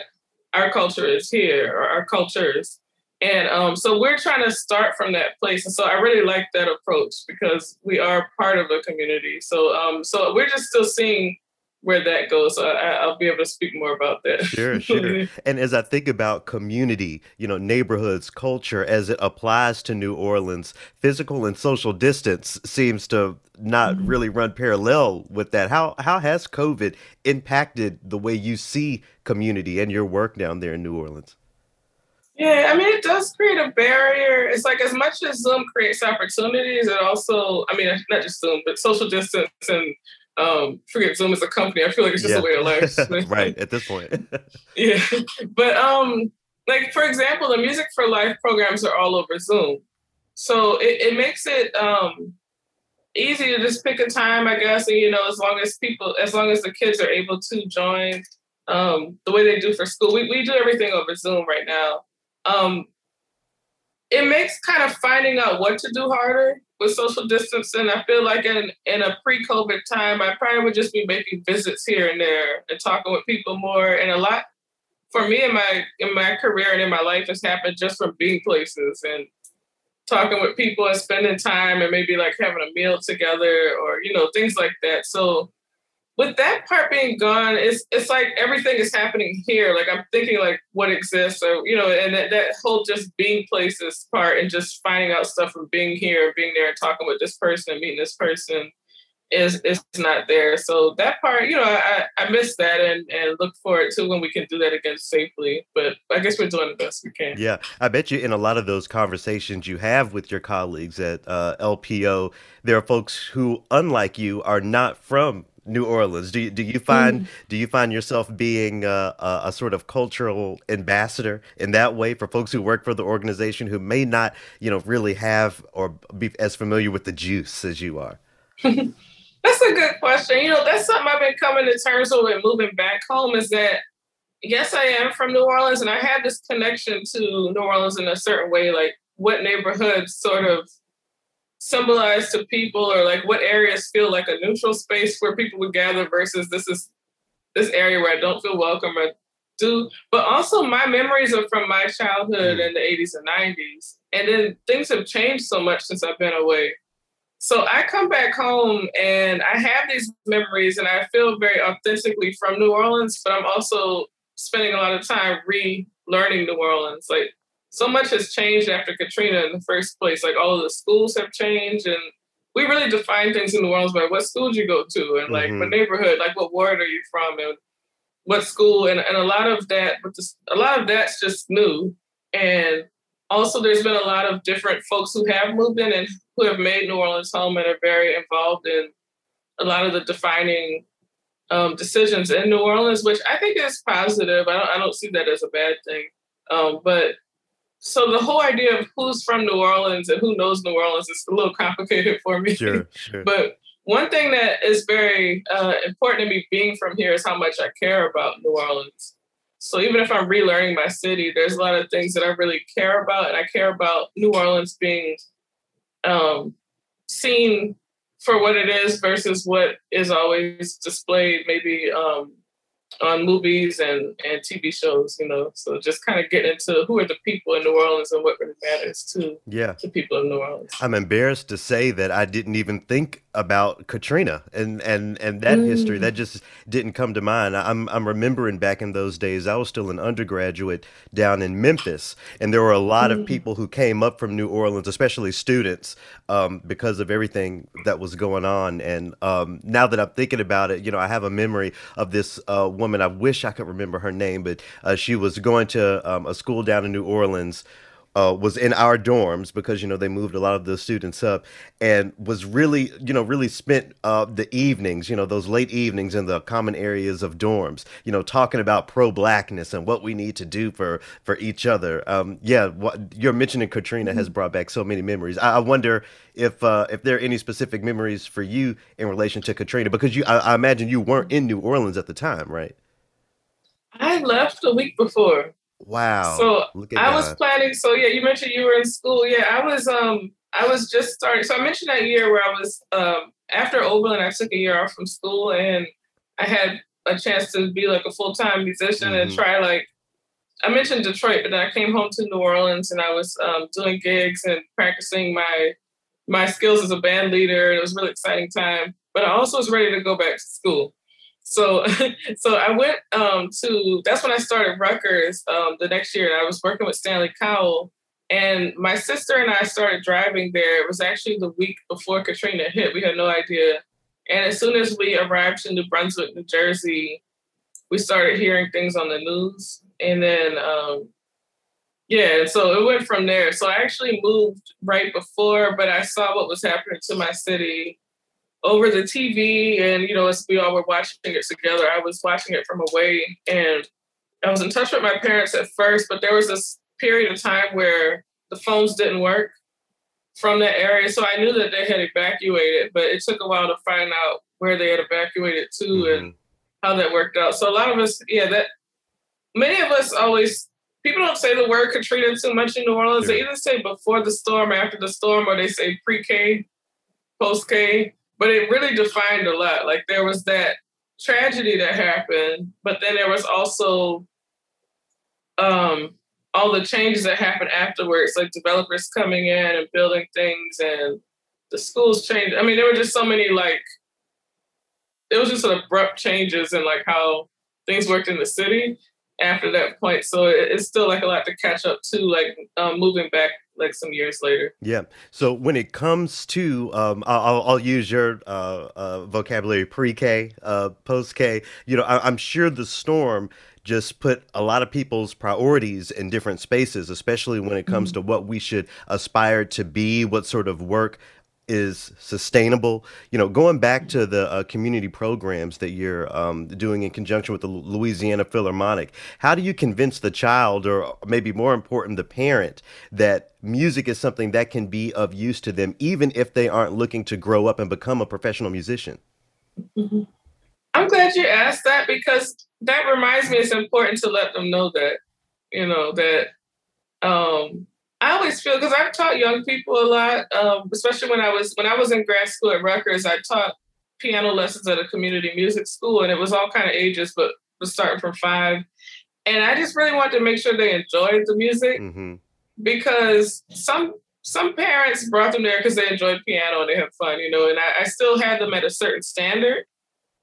S7: our culture is here or our cultures. And um, so we're trying to start from that place. And so I really like that approach because we are part of the community. So um, so we're just still seeing where that goes. So I, I'll be able to speak more about that.
S2: Sure, *laughs* sure. And as I think about community, you know, neighborhoods, culture, as it applies to New Orleans, physical and social distance seems to not
S7: Mm-hmm.
S2: really run parallel with that. How how has COVID impacted the way you see community and your work down there in New Orleans?
S7: Yeah, I mean, it does create a barrier. It's like as much as Zoom creates opportunities, it also, I mean, not just Zoom, but social distance and um, forget Zoom as a company. I feel like it's just
S2: Yeah.
S7: a way of life. *laughs* *laughs*
S2: right at this point. *laughs*
S7: Yeah. But um, like for example, the Music for Life programs are all over Zoom. So it, it makes it um easy to just pick a time, I guess, and you know, as long as people as long as the kids are able to join um the way they do for school. We we do everything over Zoom right now. Um it makes kind of finding out what to do harder with social distancing. I feel like in in a pre-COVID time, I probably would just be making visits here and there and talking with people more. And a lot for me in my in my career and in my life has happened just from being places and talking with people and spending time and maybe like having a meal together or you know things like that. So with that part being gone, it's it's like everything is happening here. Like I'm thinking like what exists, or you know, and that, that whole just being places part and just finding out stuff from being here, being there, and talking with this person and meeting this person is is not there. So that part, you know, I I miss that and and look forward to when we can do that again safely. But I guess we're doing the best we can.
S2: Yeah, I bet you in a lot of those conversations you have with your colleagues at uh, LPO, there are folks who, unlike you, are not from New Orleans. Do you, do you find do you find yourself being uh, a, a sort of cultural ambassador in that way for folks who work for the organization who may not, you know, really have or be as familiar with the juice as you are? *laughs*
S7: That's a good question. You know, that's something I've been coming to terms with with moving back home is that yes, I am from New Orleans and I have this connection to New Orleans in a certain way, like what neighborhoods sort of symbolize to people or like what areas feel like a neutral space where people would gather versus this is this area where I don't feel welcome or do. But also my memories are from my childhood in the 80s and 90s. And then things have changed so much since I've been away. So I come back home and I have these memories and I feel very authentically from New Orleans, but I'm also spending a lot of time relearning New Orleans. Like so much has changed after Katrina in the first place. Like all of the schools have changed and we really define things in New Orleans by what school did you go to and like what
S2: Mhm.
S7: neighborhood, like what ward are you from and what school and, and a lot of that but this, a lot of that's just new. And also there's been a lot of different folks who have moved in and who have made New Orleans home and are very involved in a lot of the defining um, decisions in New Orleans, which I think is positive. I don't I don't see that as a bad thing. Um, but so the whole idea of who's from New Orleans and who knows New Orleans is a little *laughs* complicated for me.
S2: Sure, sure.
S7: but one thing that is very uh, important to me being from here is how much I care about New Orleans. So even if I'm relearning my city, there's a lot of things that I really care about, and I care about New Orleans being um, seen for what it is versus what is always displayed, maybe um, on movies and, and TV shows. You know, so just kind of get into who are the people in New Orleans and what really matters to
S2: Yeah.
S7: to people in New Orleans.
S2: I'm embarrassed to say that I didn't even think about Katrina and and and that history. That just didn't come to mind. I'm I'm remembering back in those days. I was still an undergraduate down in Memphis, and there were a lot of people who came up from New Orleans, especially students, um, because of everything that was going on. And um, now that I'm thinking about it, you know, I have a memory of this uh, woman. I wish I could remember her name, but uh, she was going to um, a school down in New Orleans uh, was in our dorms because you know they moved a lot of the students up and was really you know really spent uh, the evenings you know those late evenings in the common areas of dorms you know talking about pro blackness and what we need to do for for each other. Um, yeah what you're mentioning Katrina has brought back so many memories. I, I wonder if uh, if there are any specific memories for you in relation to Katrina because you I, I imagine you weren't in New Orleans at the time right?
S7: I left a week before.
S2: Wow
S7: So
S2: look at
S7: I was planning. So yeah, you mentioned you were in school. Yeah, I was. Um, I was just starting. So I mentioned that year where I was um after Oberlin. I took a year off from school and I had a chance to be like a full time musician and
S2: Mhm.
S7: try like. I mentioned Detroit, but then I came home to New Orleans and I was um, doing gigs and practicing my my skills as a band leader. It was a really exciting time, but I also was ready to go back to school. So, *laughs* so I went um, to. That's when I started Rutgers um, the next year, I was working with Stanley Cowell. And my sister and I started driving there. It was actually the week before Katrina hit. We had no idea. And as soon as we arrived to New Brunswick, New Jersey, we started hearing things on the news. And then, um, yeah, so it went from there. So I actually moved right before, but I saw what was happening to my city over the TV, and you know, as we all were watching it together, I was watching it from away, and I was in touch with my parents at first, but there was this period of time where the phones didn't work from that area, so I knew that they had evacuated, but it took a while to find out where they had evacuated to and
S2: Mhm.
S7: how that worked out. So a lot of us, yeah, that many of us always people don't say the word Katrina too much in New Orleans. They either say before the storm, after the storm, or they say pre-K, post-K. But it really defined a lot. Like there was that tragedy that happened, but then there was also um, all the changes that happened afterwards, like developers coming in and building things, and the schools changed. I mean, there were just so many like it was just abrupt changes in like how things worked in the city after that point. So it, it's still like a lot to catch up to, like um, moving back like some years later.
S2: Yeah. So when it comes to, um, I'll, I'll- I'll use your uh, uh, vocabulary, pre-K, uh, post-K. You know, I, I'm sure the storm just put a lot of people's priorities in different spaces, especially when it comes to what we should aspire to be, what sort of work is sustainable. You know, going back to the uh, community programs that you're um, doing in conjunction with the Louisiana Philharmonic, how do you convince the child, or maybe more important, the parent, that music is something that can be of use to them, even if they aren't looking to grow up and become a professional musician?
S7: I'm glad you asked that because that reminds me it's important to let them know that, you know, that um I always feel because I've taught young people a lot, um, especially when I was when I was in grad school at Rutgers, I taught piano lessons at a community music school and it was all kind of ages, but was starting from five. And I just really wanted to make sure they enjoyed the music
S2: hmm
S7: because some some parents brought them there because they enjoyed piano and they had fun, you know, and I, I still had them at a certain standard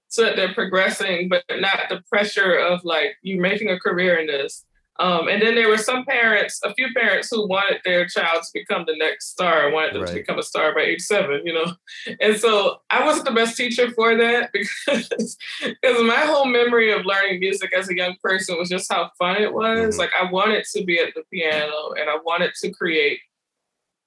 S7: so that they're progressing, but not the pressure of like you making a career in this. Um, and then there were some parents, a few parents who wanted their child to become the next star, wanted them to become a star by age seven, you know. *laughs* And so I wasn't the best teacher for that *laughs* because because my whole memory of learning music as a young person was just how fun it was.
S2: Mhm.
S7: Like I wanted to be at the piano and I wanted to create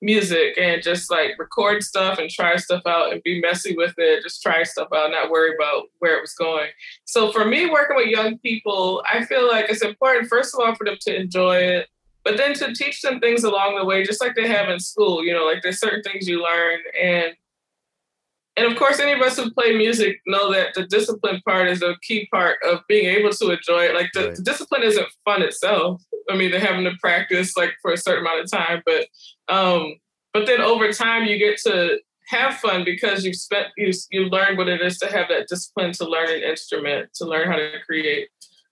S7: music and just like record stuff and try stuff out and be messy with it, just try stuff out, not worry about where it was going. So for me, working with young people, I feel like it's important, first of all, for them to enjoy it, but then to teach them things along the way, just like they have in school. You know, like there's certain things you learn and and of course, any of us who play music know that the discipline part is a key part of being able to enjoy it. Like the,
S2: Right.
S7: the discipline isn't fun itself. I mean, they're having to practice like for a certain amount of time, but um, but then over time you get to have fun because you've spent you you learned what it is to have that discipline to learn an instrument, to learn how to create.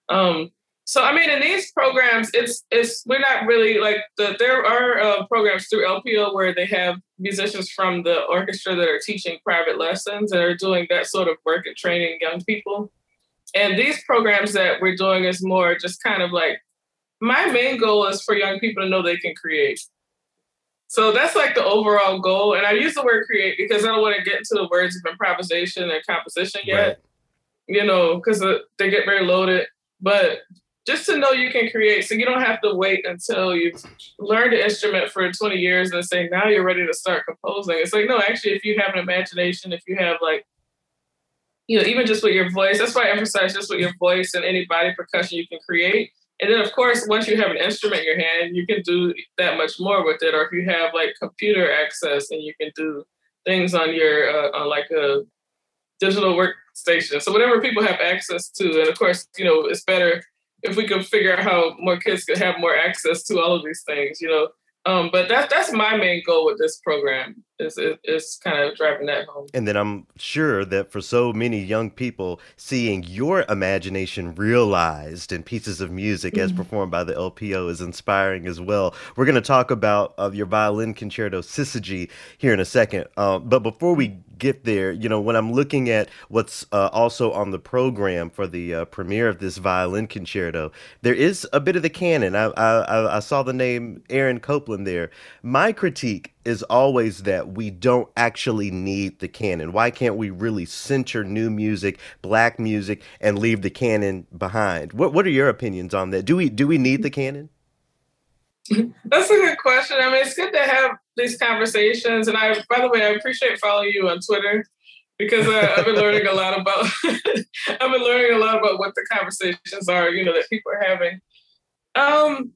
S7: Um, so I mean, in these programs, it's it's we're not really like the there are uh, programs through LPO where they have musicians from the orchestra that are teaching private lessons and are doing that sort of work and training young people. And these programs that we're doing is more just kind of like my main goal is for young people to know they can create. So that's like the overall goal. And I use the word create because I don't want to get into the words of improvisation and composition yet
S2: Right.
S7: you know, because they get very loaded. But just to know you can create, so you don't have to wait until you've learned the instrument for 20 years and say, now you're ready to start composing. It's like, no, actually, if you have an imagination, if you have like, you know, even just with your voice, that's why I emphasize just with your voice and any body percussion you can create. And then, of course, once you have an instrument in your hand, you can do that much more with it. Or if you have like computer access and you can do things on your, uh, on like a digital workstation. So whatever people have access to, and of course, you know, it's better if we could figure out how more kids could have more access to all of these things, you know. Um, but that's that's my main goal with this program is, is kind of driving that home.
S2: And then I'm sure that for so many young people, seeing your imagination realized in pieces of music as performed by the LPO is inspiring as well. We're going to talk about uh, your violin concerto, Syzygy, here in a second. Uh, but before we get there, you know, when I'm looking at what's uh, also on the program for the uh, premiere of this violin concerto, there is a bit of the canon. I, I, I- I saw the name Aaron Copland there. My critique is always that we don't actually need the canon. Why can't we really center new music, black music, and leave the canon behind? What What are your opinions on that? Do we do we need the canon? *laughs*
S7: That's a good question. I mean, it's good to have these conversations. And I, by the way, I appreciate following you on Twitter because uh, I've been learning a lot about. *laughs* I've been learning a lot about what the conversations are, you know, that people are having. Um,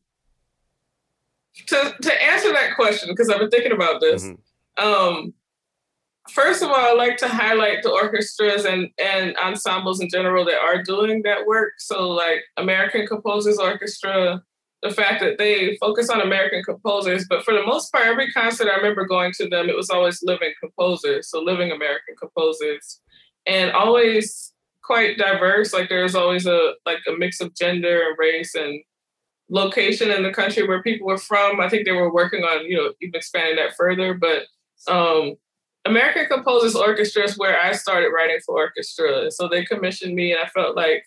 S7: to to answer that question, because I've been thinking about this.
S2: Mhm.
S7: Um, first of all, I like to highlight the orchestras and, and ensembles in general that are doing that work. So, like American Composers Orchestra, the fact that they focus on American composers, but for the most part, every concert I remember going to them, it was always living composers, so living American composers, and always quite diverse. Like there's always a like a mix of gender and race and location in the country where people were from. I think they were working on you know even expanding that further, but um, American Composers Orchestra is where I started writing for orchestra. So they commissioned me, and I felt like,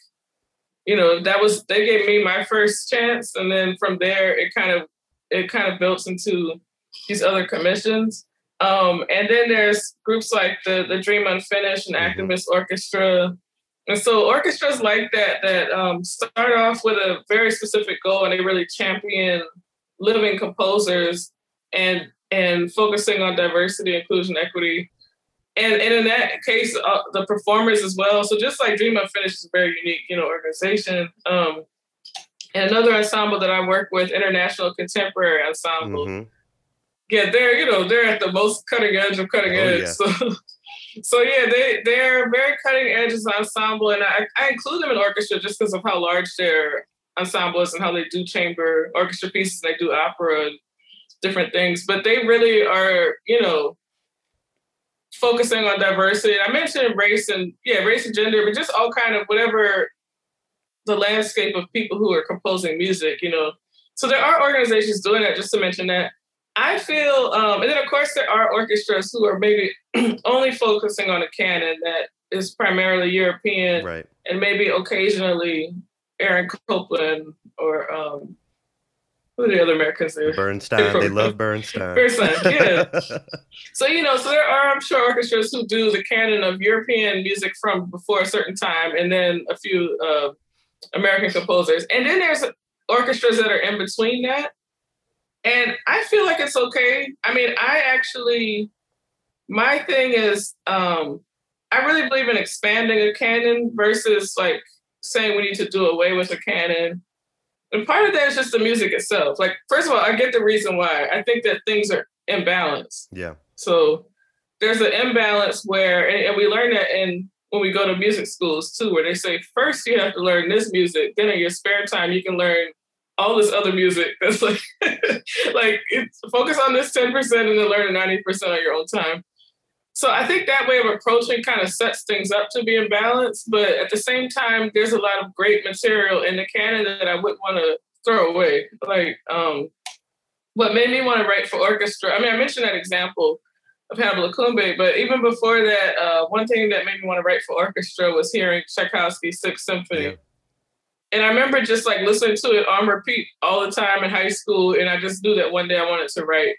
S7: you know, that was they gave me my first chance, and then from there it kind of it kind of built into these other commissions. Um, and then there's groups like the the Dream Unfinished and
S2: Mhm.
S7: Activist Orchestra. And so orchestras like that that um, start off with a very specific goal, and they really champion living composers and and focusing on diversity, inclusion, equity, and, and in that case, uh, the performers as well. So just like Dream Unfinished is a very unique, you know, organization. Um, and another ensemble that I work with, International Contemporary Ensemble.
S2: Mhm.
S7: Yeah, they're you know they're at the most cutting edge of cutting
S2: Oh,
S7: edge.
S2: yeah.
S7: So, *laughs* so yeah, they they're very cutting edge as an ensemble, and I, I include them in orchestra just because of how large their ensemble is and how they do chamber orchestra pieces, they do opera and different things. But they really are, you know, focusing on diversity. I mentioned race and yeah, race and gender, but just all kind of whatever the landscape of people who are composing music, you know. So there are organizations doing that, just to mention that. I feel, um, and then of course there are orchestras who are maybe *clears throat* only focusing on a canon that is primarily European
S2: Right.
S7: and maybe occasionally Aaron Copland or um, who are the other Americans there?
S2: Bernstein. They love Bernstein.
S7: Bernstein, *laughs* yeah. So you know, so there are I'm sure orchestras who do the canon of European music from before a certain time, and then a few uh, American composers, and then there's orchestras that are in between that. And I feel like it's okay. I mean, I actually, my thing is, um, I really believe in expanding a canon versus like saying we need to do away with a canon. And part of that is just the music itself. Like, first of all, I get the reason why. I think that things are imbalanced.
S2: yeah.
S7: So there's an imbalance where, and, and we learn that in when we go to music schools too, where they say first you have to learn this music, then in your spare time you can learn all this other music. That's *laughs* like, like it's, focus on this ten percent and then learn ninety percent of your own time. So I think that way of approaching kind of sets things up to be in balance, but at the same time, there's a lot of great material in the canon that I wouldn't want to throw away. Like, um, what made me want to write for orchestra? I mean, I mentioned that example of Hannibal Lokumbe, but even before that, uh, one thing that made me want to write for orchestra was hearing Tchaikovsky's Sixth Symphony.
S2: Yeah.
S7: And I remember just like listening to it on repeat all the time in high school, and I just knew that one day I wanted to write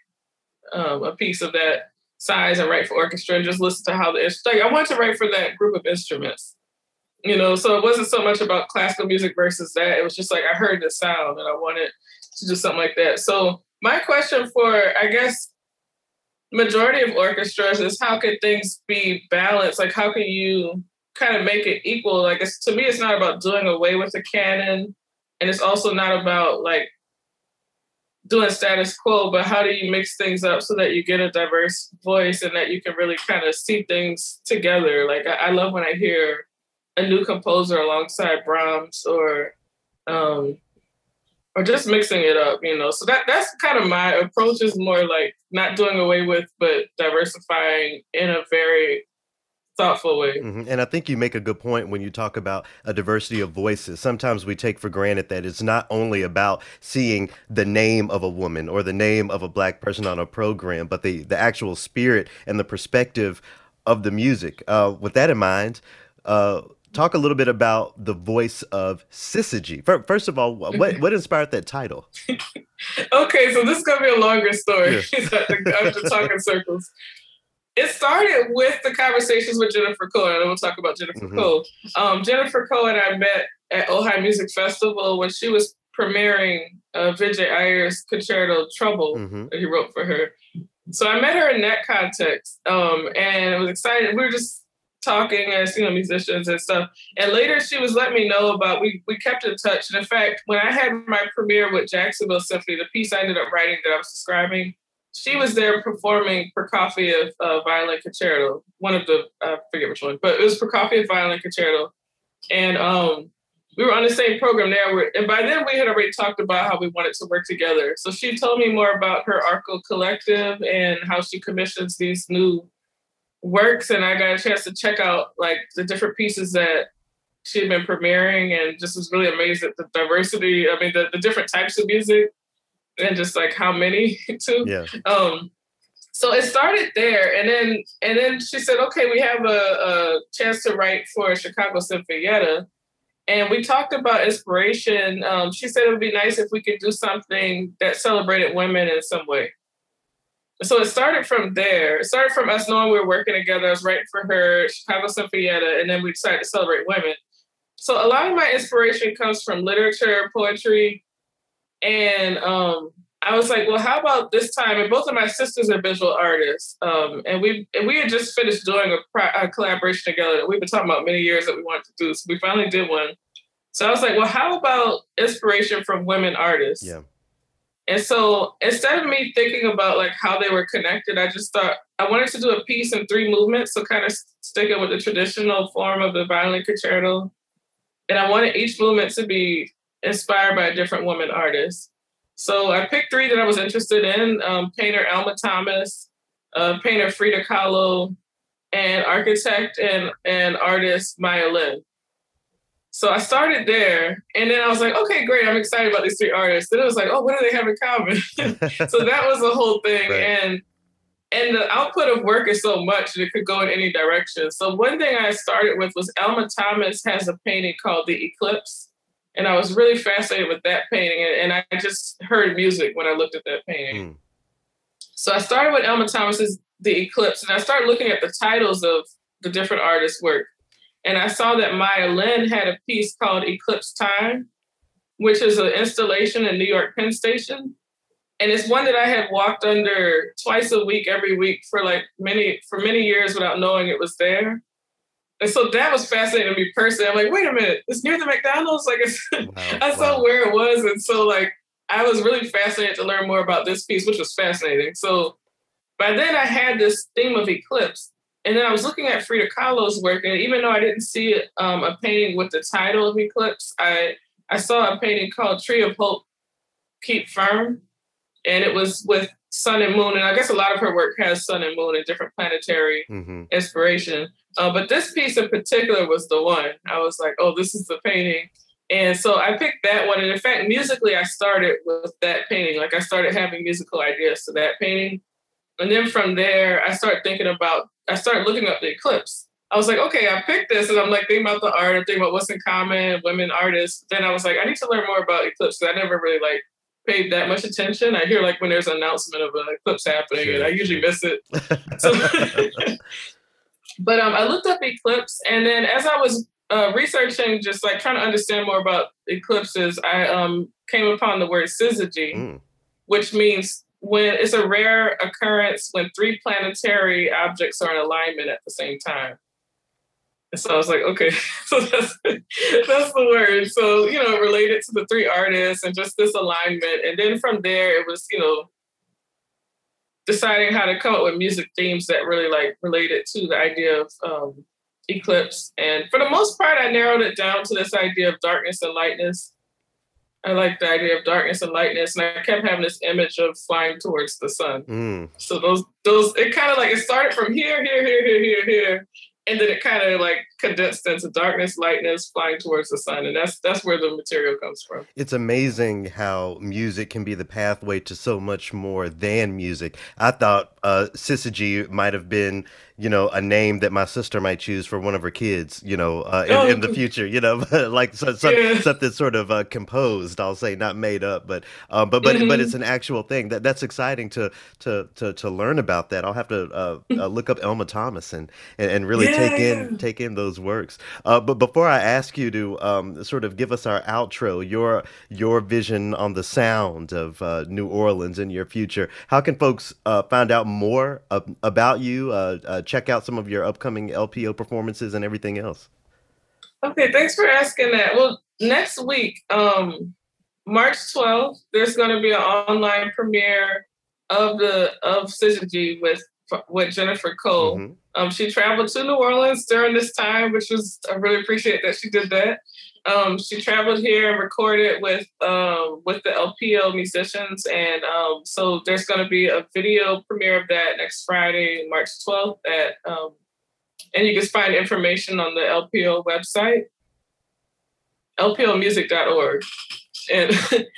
S7: um, a piece of that size and write for orchestra and just listen to how the like I wanted to write for that group of instruments. You know, so it wasn't so much about classical music versus that. It was just like I heard the sound and I wanted to do something like that. So my question for I guess majority of orchestras is how could things be balanced? Like how can you kind of make it equal? Like it's to me it's not about doing away with the canon and it's also not about like doing status quo, but how do you mix things up so that you get a diverse voice and that you can really kind of see things together? Like I, I love when I hear a new composer alongside Brahms or um or just mixing it up, you know. So that that's kind of my approach is more like not doing away with, but diversifying in a very thoughtful way.
S2: Mhm. And I think you make a good point when you talk about a diversity of voices. Sometimes we take for granted that it's not only about seeing the name of a woman or the name of a black person on a program, but the, the actual spirit and the perspective of the music. Uh, with that in mind, uh, talk a little bit about the voice of Syzygy. First of all, what, what inspired that title? *laughs*
S7: Okay, so this is gonna be a longer story.
S2: Yeah.
S7: I have to talk in circles. It started with the conversations with Jennifer Koh, and we'll talk about Jennifer
S2: Mhm.
S7: Koh. Um, Jennifer Koh and I met at Ojai Music Festival when she was premiering uh, Vijay Iyer's concerto Trouble
S2: hmm
S7: that he wrote for her. So I met her in that context, um, and I was excited. We were just talking as you know musicians and stuff. And later she was letting me know about we we kept in touch. And in fact, when I had my premiere with Jacksonville Symphony, the piece I ended up writing that I was describing, she was there performing Prokofiev uh, violin concerto. One of the I forget which one, but it was Prokofiev violin concerto. And um, we were on the same program there. And by then we had already talked about how we wanted to work together. So she told me more about her Arco Collective and how she commissions these new works. And I got a chance to check out like the different pieces that she had been premiering and just was really amazed at the diversity. I mean, the, the different types of music and just like how many *laughs* too.
S2: Yeah.
S7: Um, so it started there, and then and then she said, "Okay, we have a, a chance to write for Chicago Sinfonietta," and we talked about inspiration. Um, she said it would be nice if we could do something that celebrated women in some way. So it started from there. It started from us knowing we were working together. I was writing for her, Chicago Sinfonietta, and then we decided to celebrate women. So a lot of my inspiration comes from literature, poetry, and um, I was like, well, how about this time? And both of my sisters are visual artists, um, and we and we had just finished doing a, pro- a collaboration together that we've been talking about many years that we wanted to do. So we finally did one. So I was like, well, how about inspiration from women artists?
S2: Yeah.
S7: And so instead of me thinking about like how they were connected, I just thought I wanted to do a piece in three movements. So kind of sticking with the traditional form of the violin concerto. And I wanted each movement to be inspired by a different woman artist. So I picked three that I was interested in: um, painter Alma Thomas, uh, painter Frida Kahlo, and architect and, and artist Maya Lin. So I started there, and then I was like, okay, great, I'm excited about these three artists. Then it was like, oh, what do they have in common? *laughs* so that was the whole thing,
S2: Right.
S7: and and the output of work is so much that it could go in any direction. So one thing I started with was Alma Thomas has a painting called The Eclipse, and I was really fascinated with that painting, and, and I just heard music when I looked at that painting.
S2: Mm.
S7: So I started with Alma Thomas's The Eclipse, and I started looking at the titles of the different artists' work. And I saw that Maya Lin had a piece called Eclipse Time, which is an installation in New York Penn Station. And it's one that I had walked under twice a week, every week for like many for many years without knowing it was there. And so that was fascinating to me personally. I'm like, wait a minute, it's near the McDonald's. Like it's, *laughs*
S2: Wow, *laughs*
S7: I saw
S2: wow.
S7: where it was, and so like I was really fascinated to learn more about this piece, which was fascinating. So by then I had this theme of eclipse, and then I was looking at Frida Kahlo's work, and even though I didn't see um, a painting with the title of eclipse, I I saw a painting called Tree of Hope, Keep Firm, and it was with sun and moon, and I guess a lot of her work has sun and moon and different planetary
S2: hmm
S7: inspiration. Uh, but this piece in particular was the one. I was like, oh, this is the painting. And so I picked that one. And in fact, musically, I started with that painting. Like I started having musical ideas to that painting. And then from there, I started thinking about, I started looking up the eclipse. I was like, okay, I picked this. And I'm like thinking about the art, I'm thinking about what's in common, women artists. Then I was like, I need to learn more about eclipse because I never really like paid that much attention. I hear like when there's an announcement of an eclipse happening, and I usually miss it. *laughs* So, *laughs* *laughs* but um, I looked up eclipse, and then as I was uh, researching, just like trying to understand more about eclipses, I um, came upon the word syzygy,
S2: Mm.
S7: which means when it's a rare occurrence when three planetary objects are in alignment at the same time. And so I was like, okay, *laughs* so that's that's the word. So you know, related to the three artists and just this alignment, and then from there it was you know deciding how to come up with music themes that really like related to the idea of um, eclipse. And for the most part, I narrowed it down to this idea of darkness and lightness. I like the idea of darkness and lightness, and I kept having this image of flying towards the sun.
S2: Mm.
S7: So those those it kind of like it started from here, here, here, here, here, here, and then it kind of like condensed into darkness, lightness, flying towards the sun, and that's that's where the material comes from.
S2: It's amazing how music can be the pathway to so much more than music. I thought uh, Syzygy might have been, you know, a name that my sister might choose for one of her kids, you know, uh, in,
S7: Oh,
S2: in the future, you know, *laughs* like so, so,
S7: Yeah.
S2: something sort of uh, composed. I'll say not made up, but um, but but but
S7: Mhm.
S2: it's an actual thing. That that's exciting to to to to learn about that. I'll have to uh, uh, look up Alma Thomas and and, and really take in take in those works. Uh, but before I ask you to um, sort of give us our outro, your your vision on the sound of uh, New Orleans in your future, how can folks uh, find out more ab- about you? Uh, uh, check out some of your upcoming LPO performances and everything else.
S7: Okay, thanks for asking that. Well, next week, um, March 12th, there's going to be an online premiere of the of Syzygy with with Jennifer Koh.
S2: Mhm.
S7: Um, she traveled to New Orleans during this time, which was I really appreciate that she did that. Um, she traveled here and recorded with um, with the LPO musicians, and um, so there's going to be a video premiere of that next Friday, March 12th. At um, and you can find information on the LPO website, lpomusic.org. And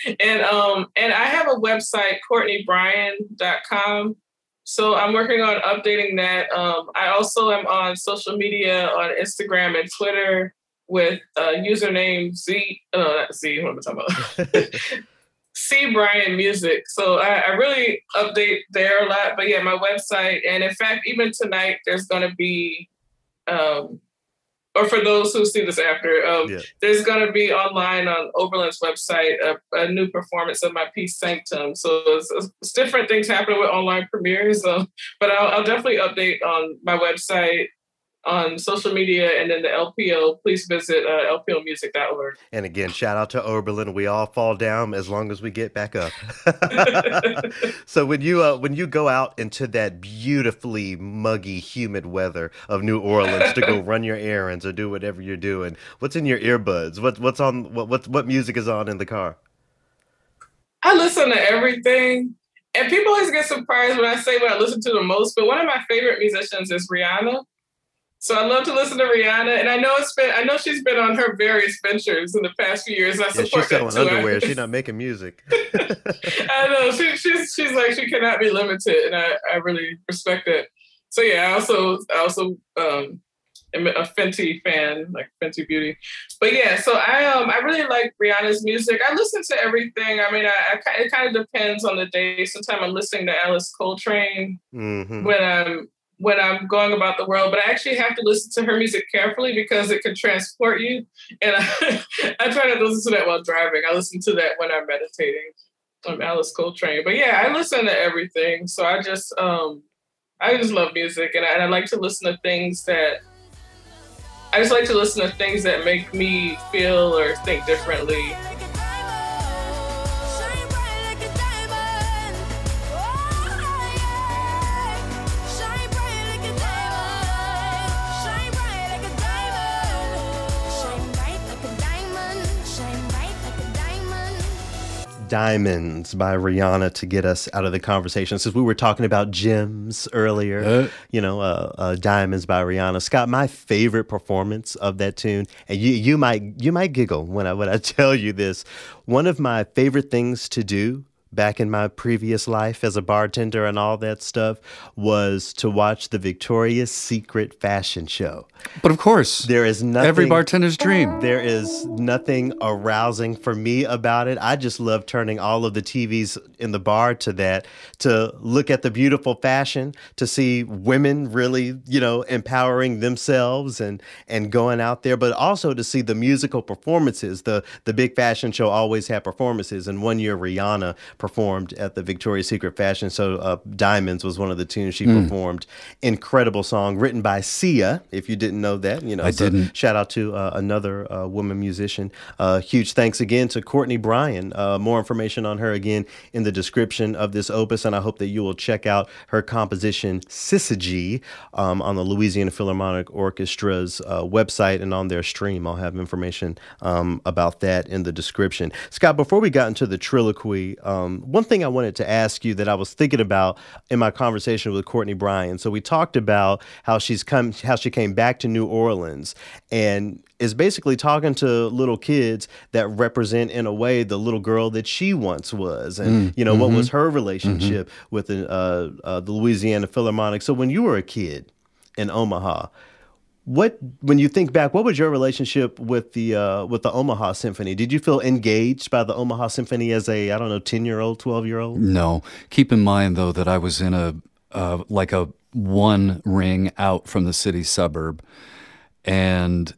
S7: *laughs* and um and I have a website, CourtneyBryan.com. So I'm working on updating that. Um, I also am on social media on Instagram and Twitter with uh, username Z. No, not Z. What am I talking about? *laughs* C Bryan Music. So I, I really update there a lot. But yeah, my website, and in fact, even tonight there's going to be, um, or for those who see this after, um,
S2: Yeah.
S7: there's going to be online on Oberlin's website a, a new performance of my piece Sanctum. So it's, it's different things happening with online premieres. Um, but I'll, I'll definitely update on my website, on social media, and then the LPO. Please visit uh, lpomusic.org.
S2: And again, shout out to Oberlin. We all fall down as long as we get back up. *laughs* so when you uh, when you go out into that beautifully muggy, humid weather of New Orleans to go *laughs* run your errands or do whatever you're doing, what's in your earbuds? What what's on what what what music is on in the car?
S7: I listen to everything. And people always get surprised when I say what I listen to the most, but one of my favorite musicians is Rihanna. So I love to listen to Rihanna, and I know it's been I know she's been on her various ventures in the past few years. I
S2: Yeah,
S7: support
S2: she's selling underwear. She's not *laughs* making music. *laughs* *laughs*
S7: I know she, she's she's like she cannot be limited, and I, I really respect it. So yeah, I also I also um am a Fenty fan, like Fenty Beauty. But yeah, so I um I really like Rihanna's music. I listen to everything. I mean, I, I it kind of depends on the day. Sometimes I'm listening to Alice Coltrane
S2: hmm
S7: when I'm when I'm going about the world, but I actually have to listen to her music carefully because it can transport you. And I, *laughs* I try not to listen to that while driving. I listen to that when I'm meditating. I'm Alice Coltrane, but yeah, I listen to everything. So I just um I just love music, and I, and I like to listen to things that I just like to listen to things that make me feel or think differently.
S2: Diamonds by Rihanna to get us out of the conversation. Since we were talking about gems earlier,
S3: Uh.
S2: you know, uh, uh, Diamonds by Rihanna. Scott, my favorite performance of that tune, and you you might you might giggle when I when I *laughs* tell you this. One of my favorite things to do back in my previous life as a bartender and all that stuff was to watch the Victoria's Secret fashion show.
S3: But of course,
S2: There is nothing
S3: every bartender's dream.
S2: there is nothing arousing for me about it. I just love turning all of the TVs in the bar to that, to look at the beautiful fashion, to see women really, you know, empowering themselves and and going out there, but also to see the musical performances. The the big fashion show always had performances, and one year Rihanna performed at the Victoria's Secret fashion show. Uh, Diamonds was one of the tunes she performed. Incredible song written by Sia. If you didn't know that, you know,
S3: I
S2: so
S3: didn't.
S2: Shout out to uh, another uh, woman musician. Uh, huge thanks again to Courtney Bryan. Uh, more information on her again in the description of this opus, and I hope that you will check out her composition Syzygy um, on the Louisiana Philharmonic Orchestra's uh, website and on their stream. I'll have information um, about that in the description. Scott, before we got into the triloquy, um, one thing I wanted to ask you that I was thinking about in my conversation with Courtney Bryan. So we talked about how she's come, how she came back to New Orleans, and is basically talking to little kids that represent in a way the little girl that she once was and you know what was her relationship with the, uh, uh, the louisiana philharmonic. So when you were a kid in omaha what when you think back what was your relationship with the uh, with the omaha symphony? Did you feel engaged by the omaha symphony as a i don't know 10 year old 12 year old
S3: No. Keep in mind though that I was in a uh, like a one ring out from the city suburb, and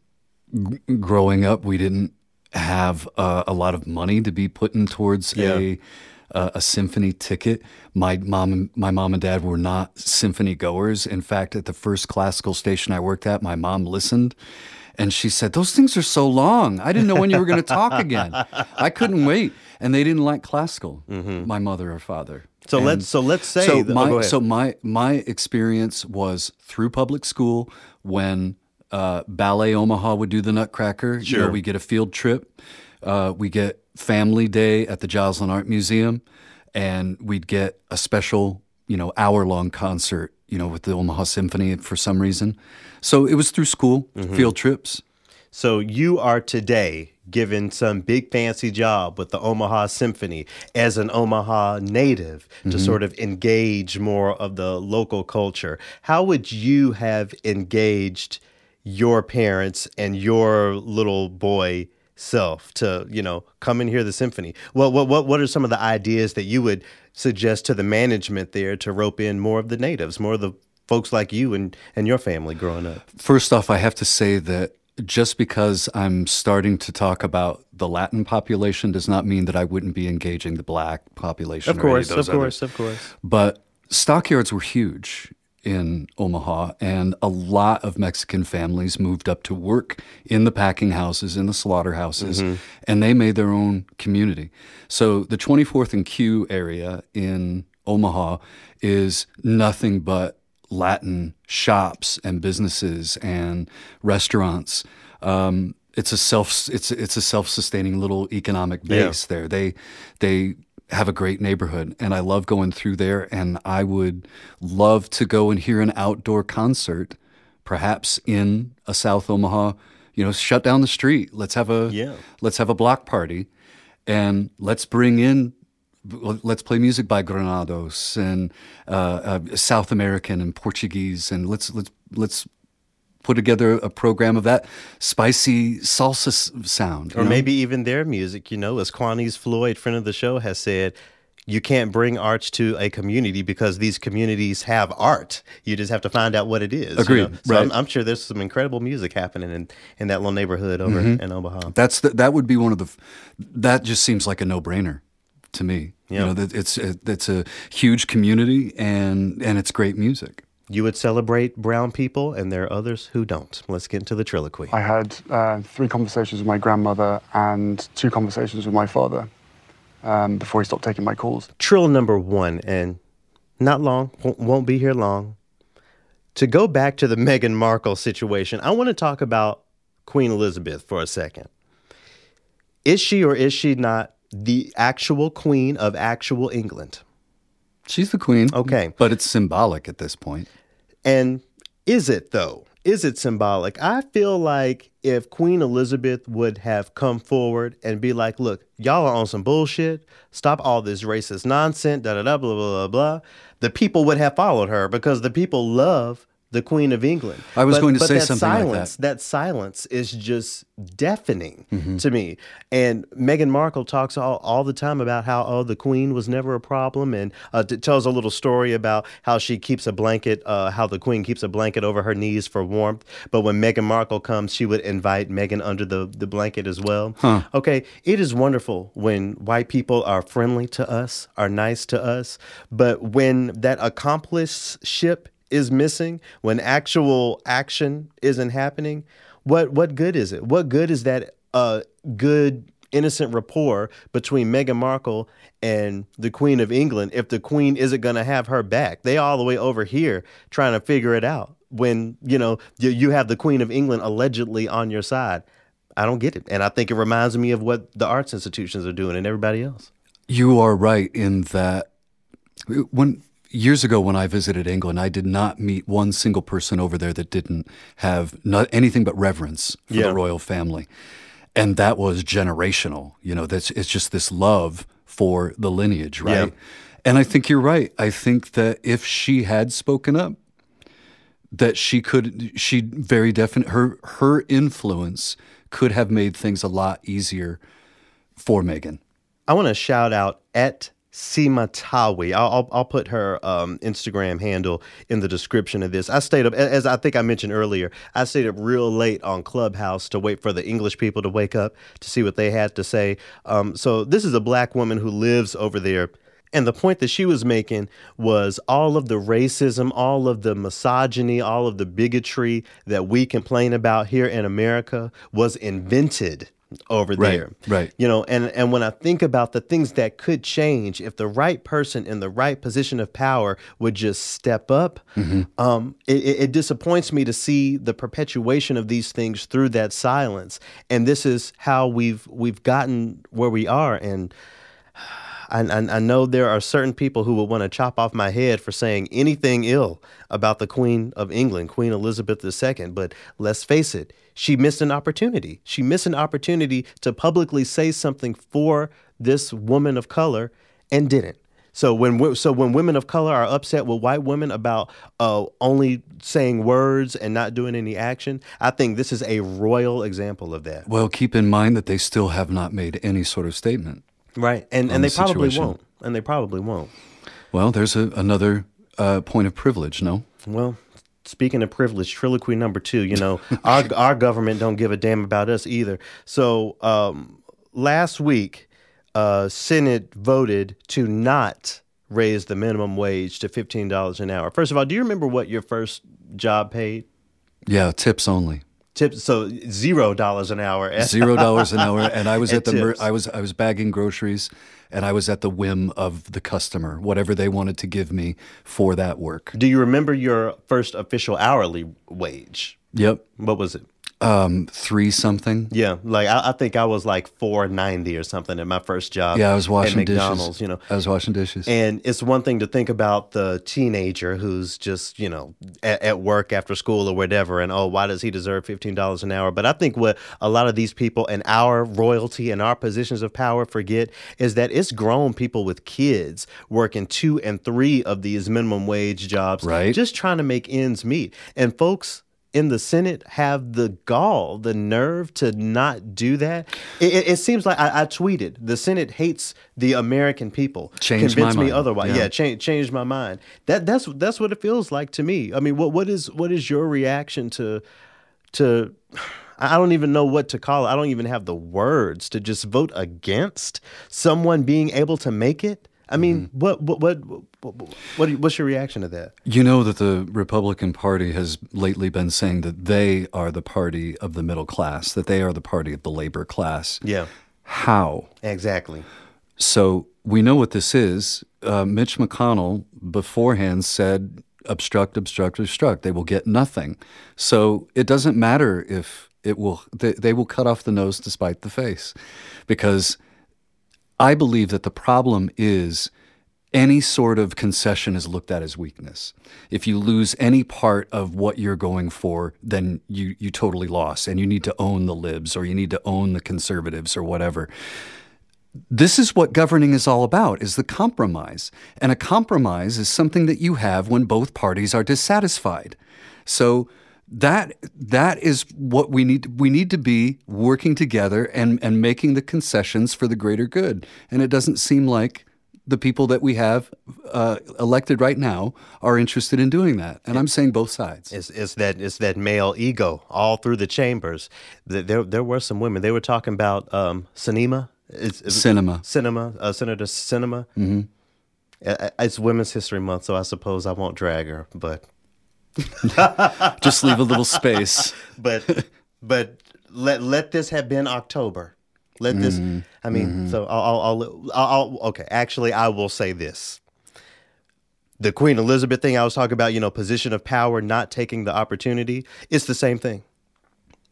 S3: g- growing up, we didn't have uh, a lot of money to be putting towards a uh, a symphony ticket. My mom and my mom and dad were not symphony goers. In fact, at the first classical station I worked at, my mom listened. And she said, Those things are so long. I didn't know when you were going to talk again. I couldn't wait. And they didn't like classical, my mother or father.
S2: so
S3: And
S2: let's so let's say
S3: so
S2: oh,
S3: my
S2: go
S3: so my my experience was through public school when Uh, Ballet Omaha would do the Nutcracker. You know,
S2: Sure.
S3: we get a field trip. Uh, we get Family Day at the Joslyn Art Museum, and we'd get a special, you know, hour long concert, you know, with the Omaha Symphony for some reason. So it was through school, mm-hmm. field trips.
S2: So you are today given some big fancy job with the Omaha Symphony as an Omaha native to mm-hmm. sort of engage more of the local culture. How would you have engaged your parents and your little boy self to, you know, come and hear the symphony? What what what what are some of the ideas that you would suggest to the management there to rope in more of the natives, more of the folks like you and and your family growing up?
S3: First off, I have to say that just because I'm starting to talk about the Latin population does not mean that I wouldn't be engaging the black population.
S2: Of course,
S3: those
S2: of course,
S3: others.
S2: of course.
S3: But stockyards were huge in Omaha, and a lot of Mexican families moved up to work in the packing houses, in the slaughterhouses, and they made their own community. So the 24th and Q area in Omaha is nothing but Latin shops and businesses and restaurants. Um, it's a self it's it's a self sustaining little economic
S2: Yeah.
S3: base there. They they have a great neighborhood, and I love going through there. And I would love to go and hear an outdoor concert, perhaps in a South Omaha. You know, shut down the street. Let's have a
S2: Yeah.
S3: let's have a block party, and let's bring in let's play music by Granados and uh, uh, South American and Portuguese, and let's let's let's put together a program of that spicy salsa sound.
S2: or
S3: know?
S2: maybe even their music, you know, as Quanies Floyd, friend of the show, has said, you can't bring arts to a community because these communities have art. You just have to find out what it is. you
S3: Agreed,
S2: know? So
S3: right.
S2: I'm, I'm sure there's some incredible music happening in, in that little neighborhood over
S3: Mm-hmm.
S2: in Omaha.
S3: That's the, that would be one of the. That just seems like a no brainer to me.
S2: Yeah.
S3: You know, it's it's a huge community and and it's great music.
S2: You would celebrate brown people, and there are others who don't. Let's get into the triloquy.
S8: I had uh, three conversations with my grandmother and two conversations with my father um, before he stopped taking my calls.
S2: Trill number one, and not long, won't, won't be here long. To go back to the *laughs* Meghan Markle situation, I want to talk about Queen Elizabeth for a second. Is she or is she not the actual queen of actual England?
S3: She's the queen.
S2: Okay.
S3: but it's symbolic at this point.
S2: And is it though? Is it symbolic? I feel like if Queen Elizabeth would have come forward and be like, look, y'all are on some bullshit. Stop all this racist nonsense, da da da, blah, blah, blah, blah. The people would have followed her because the people love the Queen of England.
S3: I was
S2: But-
S3: going to say something like that.
S2: silence, that silence is just deafening
S3: Mm-hmm.
S2: to me. And Meghan Markle talks all, all the time about how, oh, the Queen was never a problem and uh, t- tells a little story about how she keeps a blanket, uh, how the Queen keeps a blanket over her knees for warmth. But when Meghan Markle comes, she would invite Meghan under the, the blanket as well. Okay, it is wonderful when white people are friendly to us, are nice to us. But when that accomplished ship is missing, when actual action isn't happening, what what good is it? What good is that uh, good innocent rapport between Meghan Markle and the Queen of England if the Queen isn't going to have her back? They all the way over here trying to figure it out when you know you, you have the Queen of England allegedly on your side. I don't get it, and I think it reminds me of what the arts institutions are doing and everybody else.
S3: You are right in that when years ago when I visited England, I did not meet one single person over there that didn't have not anything but reverence for
S2: Yeah.
S3: the royal family, and that was generational. You know, that's it's just this love for the lineage, right?
S2: Yeah.
S3: And I think you're right. I think that if she had spoken up, that she could, she very definite her her influence could have made things a lot easier for Meghan.
S2: I want to shout out at Simatawi. I'll, I'll, I'll put her um, Instagram handle in the description of this. I stayed up, as I think I mentioned earlier, I stayed up real late on Clubhouse to wait for the English people to wake up to see what they had to say. Um, so this is a black woman who lives over there. And the point that she was making was all of the racism, all of the misogyny, all of the bigotry that we complain about here in America was invented over
S3: Right,
S2: there.
S3: right.
S2: You know, and and when I think about the things that could change if the right person in the right position of power would just step up,
S3: Mm-hmm.
S2: um, it, it it disappoints me to see the perpetuation of these things through that silence. And this is how we've we've gotten where we are. And I, I, I know there are certain people who will want to chop off my head for saying anything ill about the Queen of England, Queen Elizabeth II. But let's face it, she missed an opportunity. She missed an opportunity to publicly say something for this woman of color and didn't. So when so when women of color are upset with white women about uh, only saying words and not doing any action, I think this is a royal example of that.
S3: Well, keep in mind that they still have not made any sort of statement.
S2: Right, and and they
S3: the
S2: probably
S3: situation.
S2: won't, and they probably won't.
S3: Well, there's a, another uh, point of privilege, no?
S2: Well, speaking of privilege, triloquy number two. You know, *laughs* our our government don't give a damn about us either. So um, last week, uh, Senate voted to not raise the minimum wage to fifteen dollars an hour. First of all, do you remember what your first job paid?
S3: Yeah, tips only.
S2: Tips so zero dollars an hour. *laughs*
S3: Zero dollars an hour, and I was
S2: And
S3: at the mer- I was I was bagging groceries, and I was at the whim of the customer, whatever they wanted to give me for that work.
S2: Do you remember your first official hourly wage?
S3: Yep,
S2: What was it?
S3: Um, three something.
S2: Yeah, like I, I think I was like four ninety or something at my first job.
S3: Yeah, I was washing
S2: at McDonald's.
S3: dishes.
S2: You know,
S3: I was washing dishes.
S2: And it's one thing to think about the teenager who's just, you know, at, at work after school or whatever, and oh, why does he deserve $15 an hour? But I think what a lot of these people and our royalty and our positions of power forget is that it's grown people with kids working two and three of these minimum wage jobs,
S3: Right.
S2: just trying to make ends meet. And folks, in the Senate have the gall, the nerve to not do that. It, it, it seems like I, I tweeted the Senate hates the American people.
S3: Changed my
S2: Convince me otherwise.
S3: Yeah.
S2: Yeah, change changed my mind. That that's that's what it feels like to me. I mean, what what is what is your reaction to to *sighs* I don't even know what to call it. I don't even have the words to just vote against someone being able to make it. I mean,
S3: Mm-hmm.
S2: what what what what, what what's your reaction to that?
S3: You know that the Republican Party has lately been saying that they are the party of the middle class, that they are the party of the labor class.
S2: Yeah,
S3: How?
S2: exactly.
S3: So we know what this is. Uh, Mitch McConnell beforehand said, obstruct, obstruct, obstruct. They will get nothing. So it doesn't matter if it will, they, they will cut off the nose to spite the face. Because I believe that the problem is any sort of concession is looked at as weakness. If you lose any part of what you're going for, then you, you totally lost and you need to own the libs or you need to own the conservatives or whatever. This is what governing is all about is the compromise. And a compromise is something that you have when both parties are dissatisfied. So that that is what we need we need to be working together and and making the concessions for the greater good and it doesn't seem like the people that we have uh, elected right now are interested in doing that and i'm saying both sides
S2: It's, it's that it's that male ego all through the chambers. Th- There there were some women. They were talking about um, Sinema. It's, it's-
S3: Sinema.
S2: Sinema. Uh, Senator Sinema. Mm-hmm. It's Women's History Month, so I suppose I won't drag her. But *laughs*
S3: just leave a little space
S2: but but let let this have been October. Let this.
S3: Mm-hmm.
S2: I mean, so I'll, I'll, I'll, I'll. Okay, actually, I will say this. The Queen Elizabeth thing I was talking about, you know, position of power, not taking the opportunity. It's the same thing.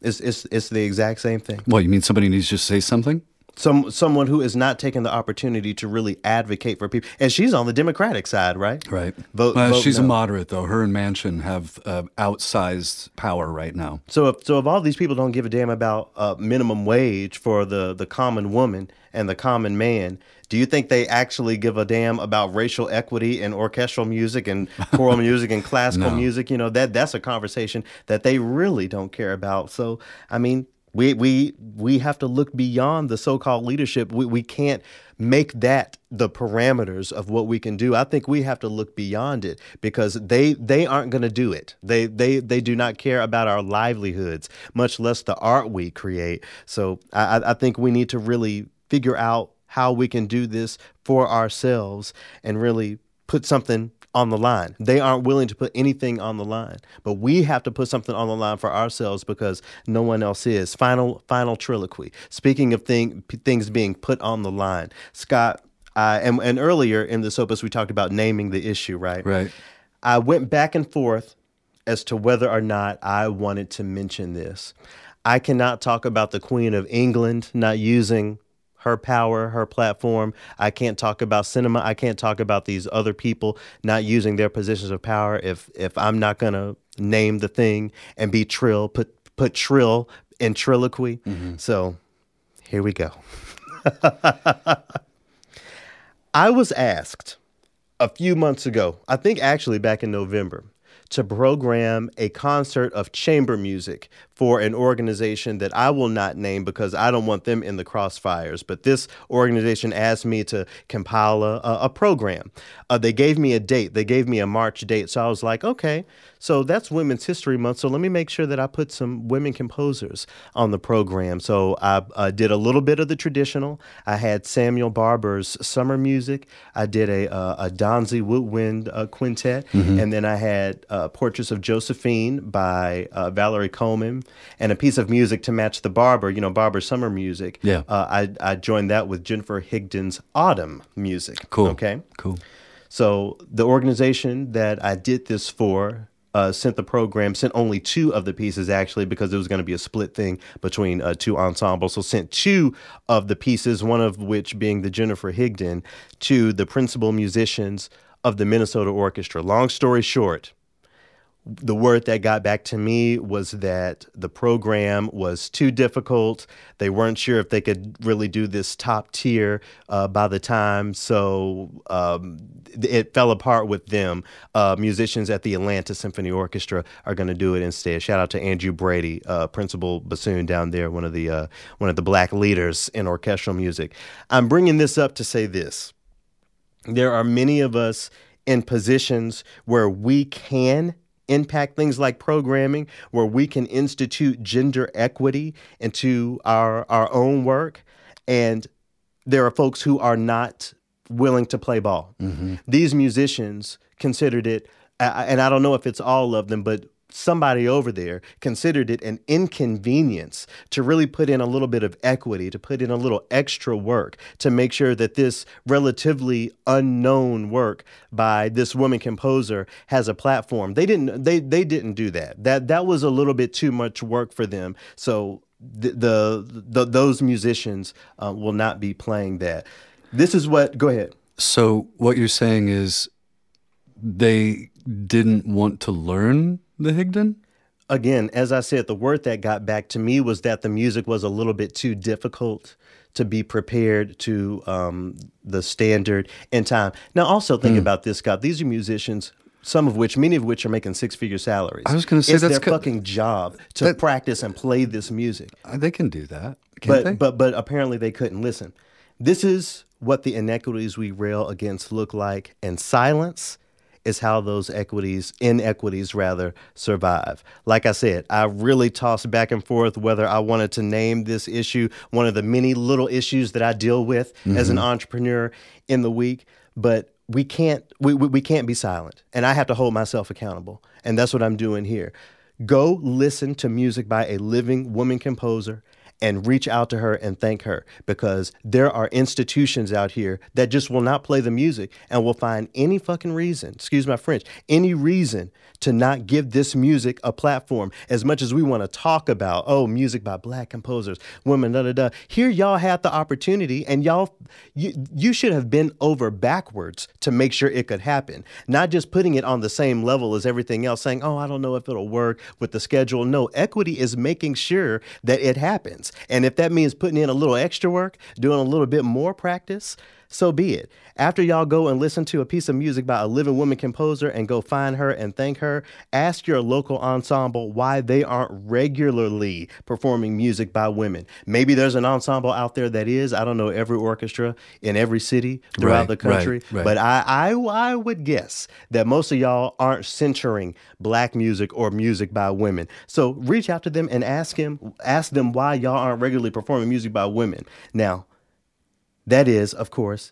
S2: It's it's it's the exact same thing.
S3: well you mean somebody needs to say something
S2: Some someone who is not taking the opportunity to really advocate for people, and she's on the Democratic side, right?
S3: Right.
S2: Vote- vote
S3: she's a moderate, though. Her and Manchin have uh, outsized power right now.
S2: So if so if all these people don't give a damn about uh, minimum wage for the the common woman and the common man, do you think they actually give a damn about racial equity and orchestral music and *laughs* choral music and classical
S3: No.
S2: music? You know that that's a conversation that they really don't care about. So I mean. We, we we have to look beyond the so-called leadership. We, we can't make that the parameters of what we can do. I think we have to look beyond it because they they aren't going to do it. They they they do not care about our livelihoods, much less the art we create. So I, I- I think we need to really figure out how we can do this for ourselves and really put something on the line. They aren't willing to put anything on the line, but we have to put something on the line for ourselves because no one else is. Final, final triloquy. Speaking of thing, p- things being put on the line, Scott. Uh, and, and earlier in this opus, we talked about naming the issue, right?
S3: Right.
S2: I went back and forth as to whether or not I wanted to mention this. I cannot talk about the Queen of England not using her power, her platform. I can't talk about Sinema. I can't talk about these other people not using their positions of power if if I'm not gonna name the thing and be trill, put put trill in triloquy. Mm-hmm. So here we go. *laughs* I was asked a few months ago, I think actually back in November, to program a concert of chamber music for an organization that I will not name because I don't want them in the crossfires. But this organization asked me to compile a, a, a program. Uh, they gave me a date, they gave me a March date. So I was like, okay, so that's Women's History Month. So let me make sure that I put some women composers on the program. So I uh, did a little bit of the traditional. I had Samuel Barber's summer music. I did a, uh, a Danzi Woodwind uh, quintet. And then I had uh, Portraits of Josephine by uh, Valerie Coleman and a piece of music to match the Barber, you know, Barber's summer music.
S3: Yeah.
S2: Uh, I, I joined that with Jennifer Higdon's autumn music.
S3: Cool.
S2: Okay.
S3: Cool.
S2: So the organization that I did this for uh, sent the program, sent only two of the pieces actually because it was going to be a split thing between uh, two ensembles. So sent two of the pieces, one of which being the Jennifer Higdon, to the principal musicians of the Minnesota Orchestra. Long story short, the word that got back to me was that the program was too difficult. They weren't sure if they could really do this top tier uh, by the time, so um, it fell apart with them. Uh, musicians at the Atlanta Symphony Orchestra are going to do it instead. Shout out to Andrew Brady, uh, principal bassoon down there, one of the uh, one of the black leaders in orchestral music. I'm bringing this up to say this there are many of us in positions where we can impact things like programming, where we can institute gender equity into our our own work, and there are folks who are not willing to play ball. Mm-hmm. These musicians considered it, and I don't know if it's all of them, but somebody over there considered it an inconvenience to really put in a little bit of equity, to put in a little extra work to make sure that this relatively unknown work by this woman composer has a platform. They didn't they they didn't do that. That that was a little bit too much work for them. So the, the, the those musicians uh, will not be playing that. This is what go ahead.
S3: So what you're saying is they didn't want to learn the Higdon?
S2: again, as I said, the word that got back to me was that the music was a little bit too difficult to be prepared to um, the standard in time. Now, also think about this, Scott. These are musicians. Some of which, many of which, are making six-figure salaries.
S3: I was gonna say
S2: it's
S3: that's
S2: their
S3: co-
S2: fucking job to
S3: that-
S2: practice and play this music.
S3: Uh, They can do that, can't
S2: but
S3: they?
S2: but but apparently they couldn't listen. This is what the inequities we rail against look like, and silence is how those equities, inequities rather, survive. Like I said, I really tossed back and forth whether I wanted to name this issue one of the many little issues that I deal with as an mm-hmm. entrepreneur in the week, but we can't we, we, we can't be silent and i have to hold myself accountable and that's what i'm doing here go listen to music by a living woman composer and reach out to her and thank her because there are institutions out here that just will not play the music and will find any fucking reason, excuse my French, any reason to not give this music a platform as much as we want to talk about, oh, music by black composers, women, da da da. Here y'all had the opportunity and y'all you, you should have been over backwards to make sure it could happen. Not just putting it on the same level as everything else, saying, oh, I don't know if it'll work with the schedule. No, equity is making sure that it happens. And if that means putting in a little extra work, doing a little bit more practice, so be it. After y'all go and listen to a piece of music by a living woman composer and go find her and thank her, ask your local ensemble why they aren't regularly performing music by women. Maybe there's an ensemble out there that is. I don't know every orchestra in every city throughout
S3: Right,
S2: the country,
S3: right, right.
S2: but I, I I would guess that most of y'all aren't centering black music or music by women. So reach out to them and ask him ask them why y'all aren't regularly performing music by women. Now, that is, of course,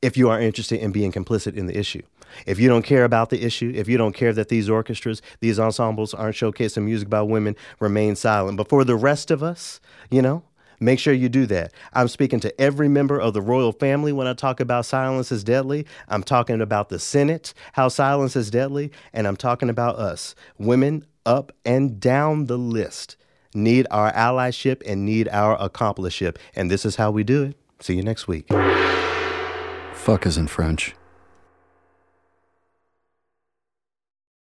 S2: if you are interested in being complicit in the issue. If you don't care about the issue, if you don't care that these orchestras, these ensembles aren't showcasing music by women, remain silent. But for the rest of us, you know, Make sure you do that. I'm speaking to every member of the royal family when I talk about silence is deadly. I'm talking about the Senate, how silence is deadly, and I'm talking about us, women up and down the list. Need our allyship and need our accomplishship. And this is how we do it. See you next week.
S3: Fuck is in French.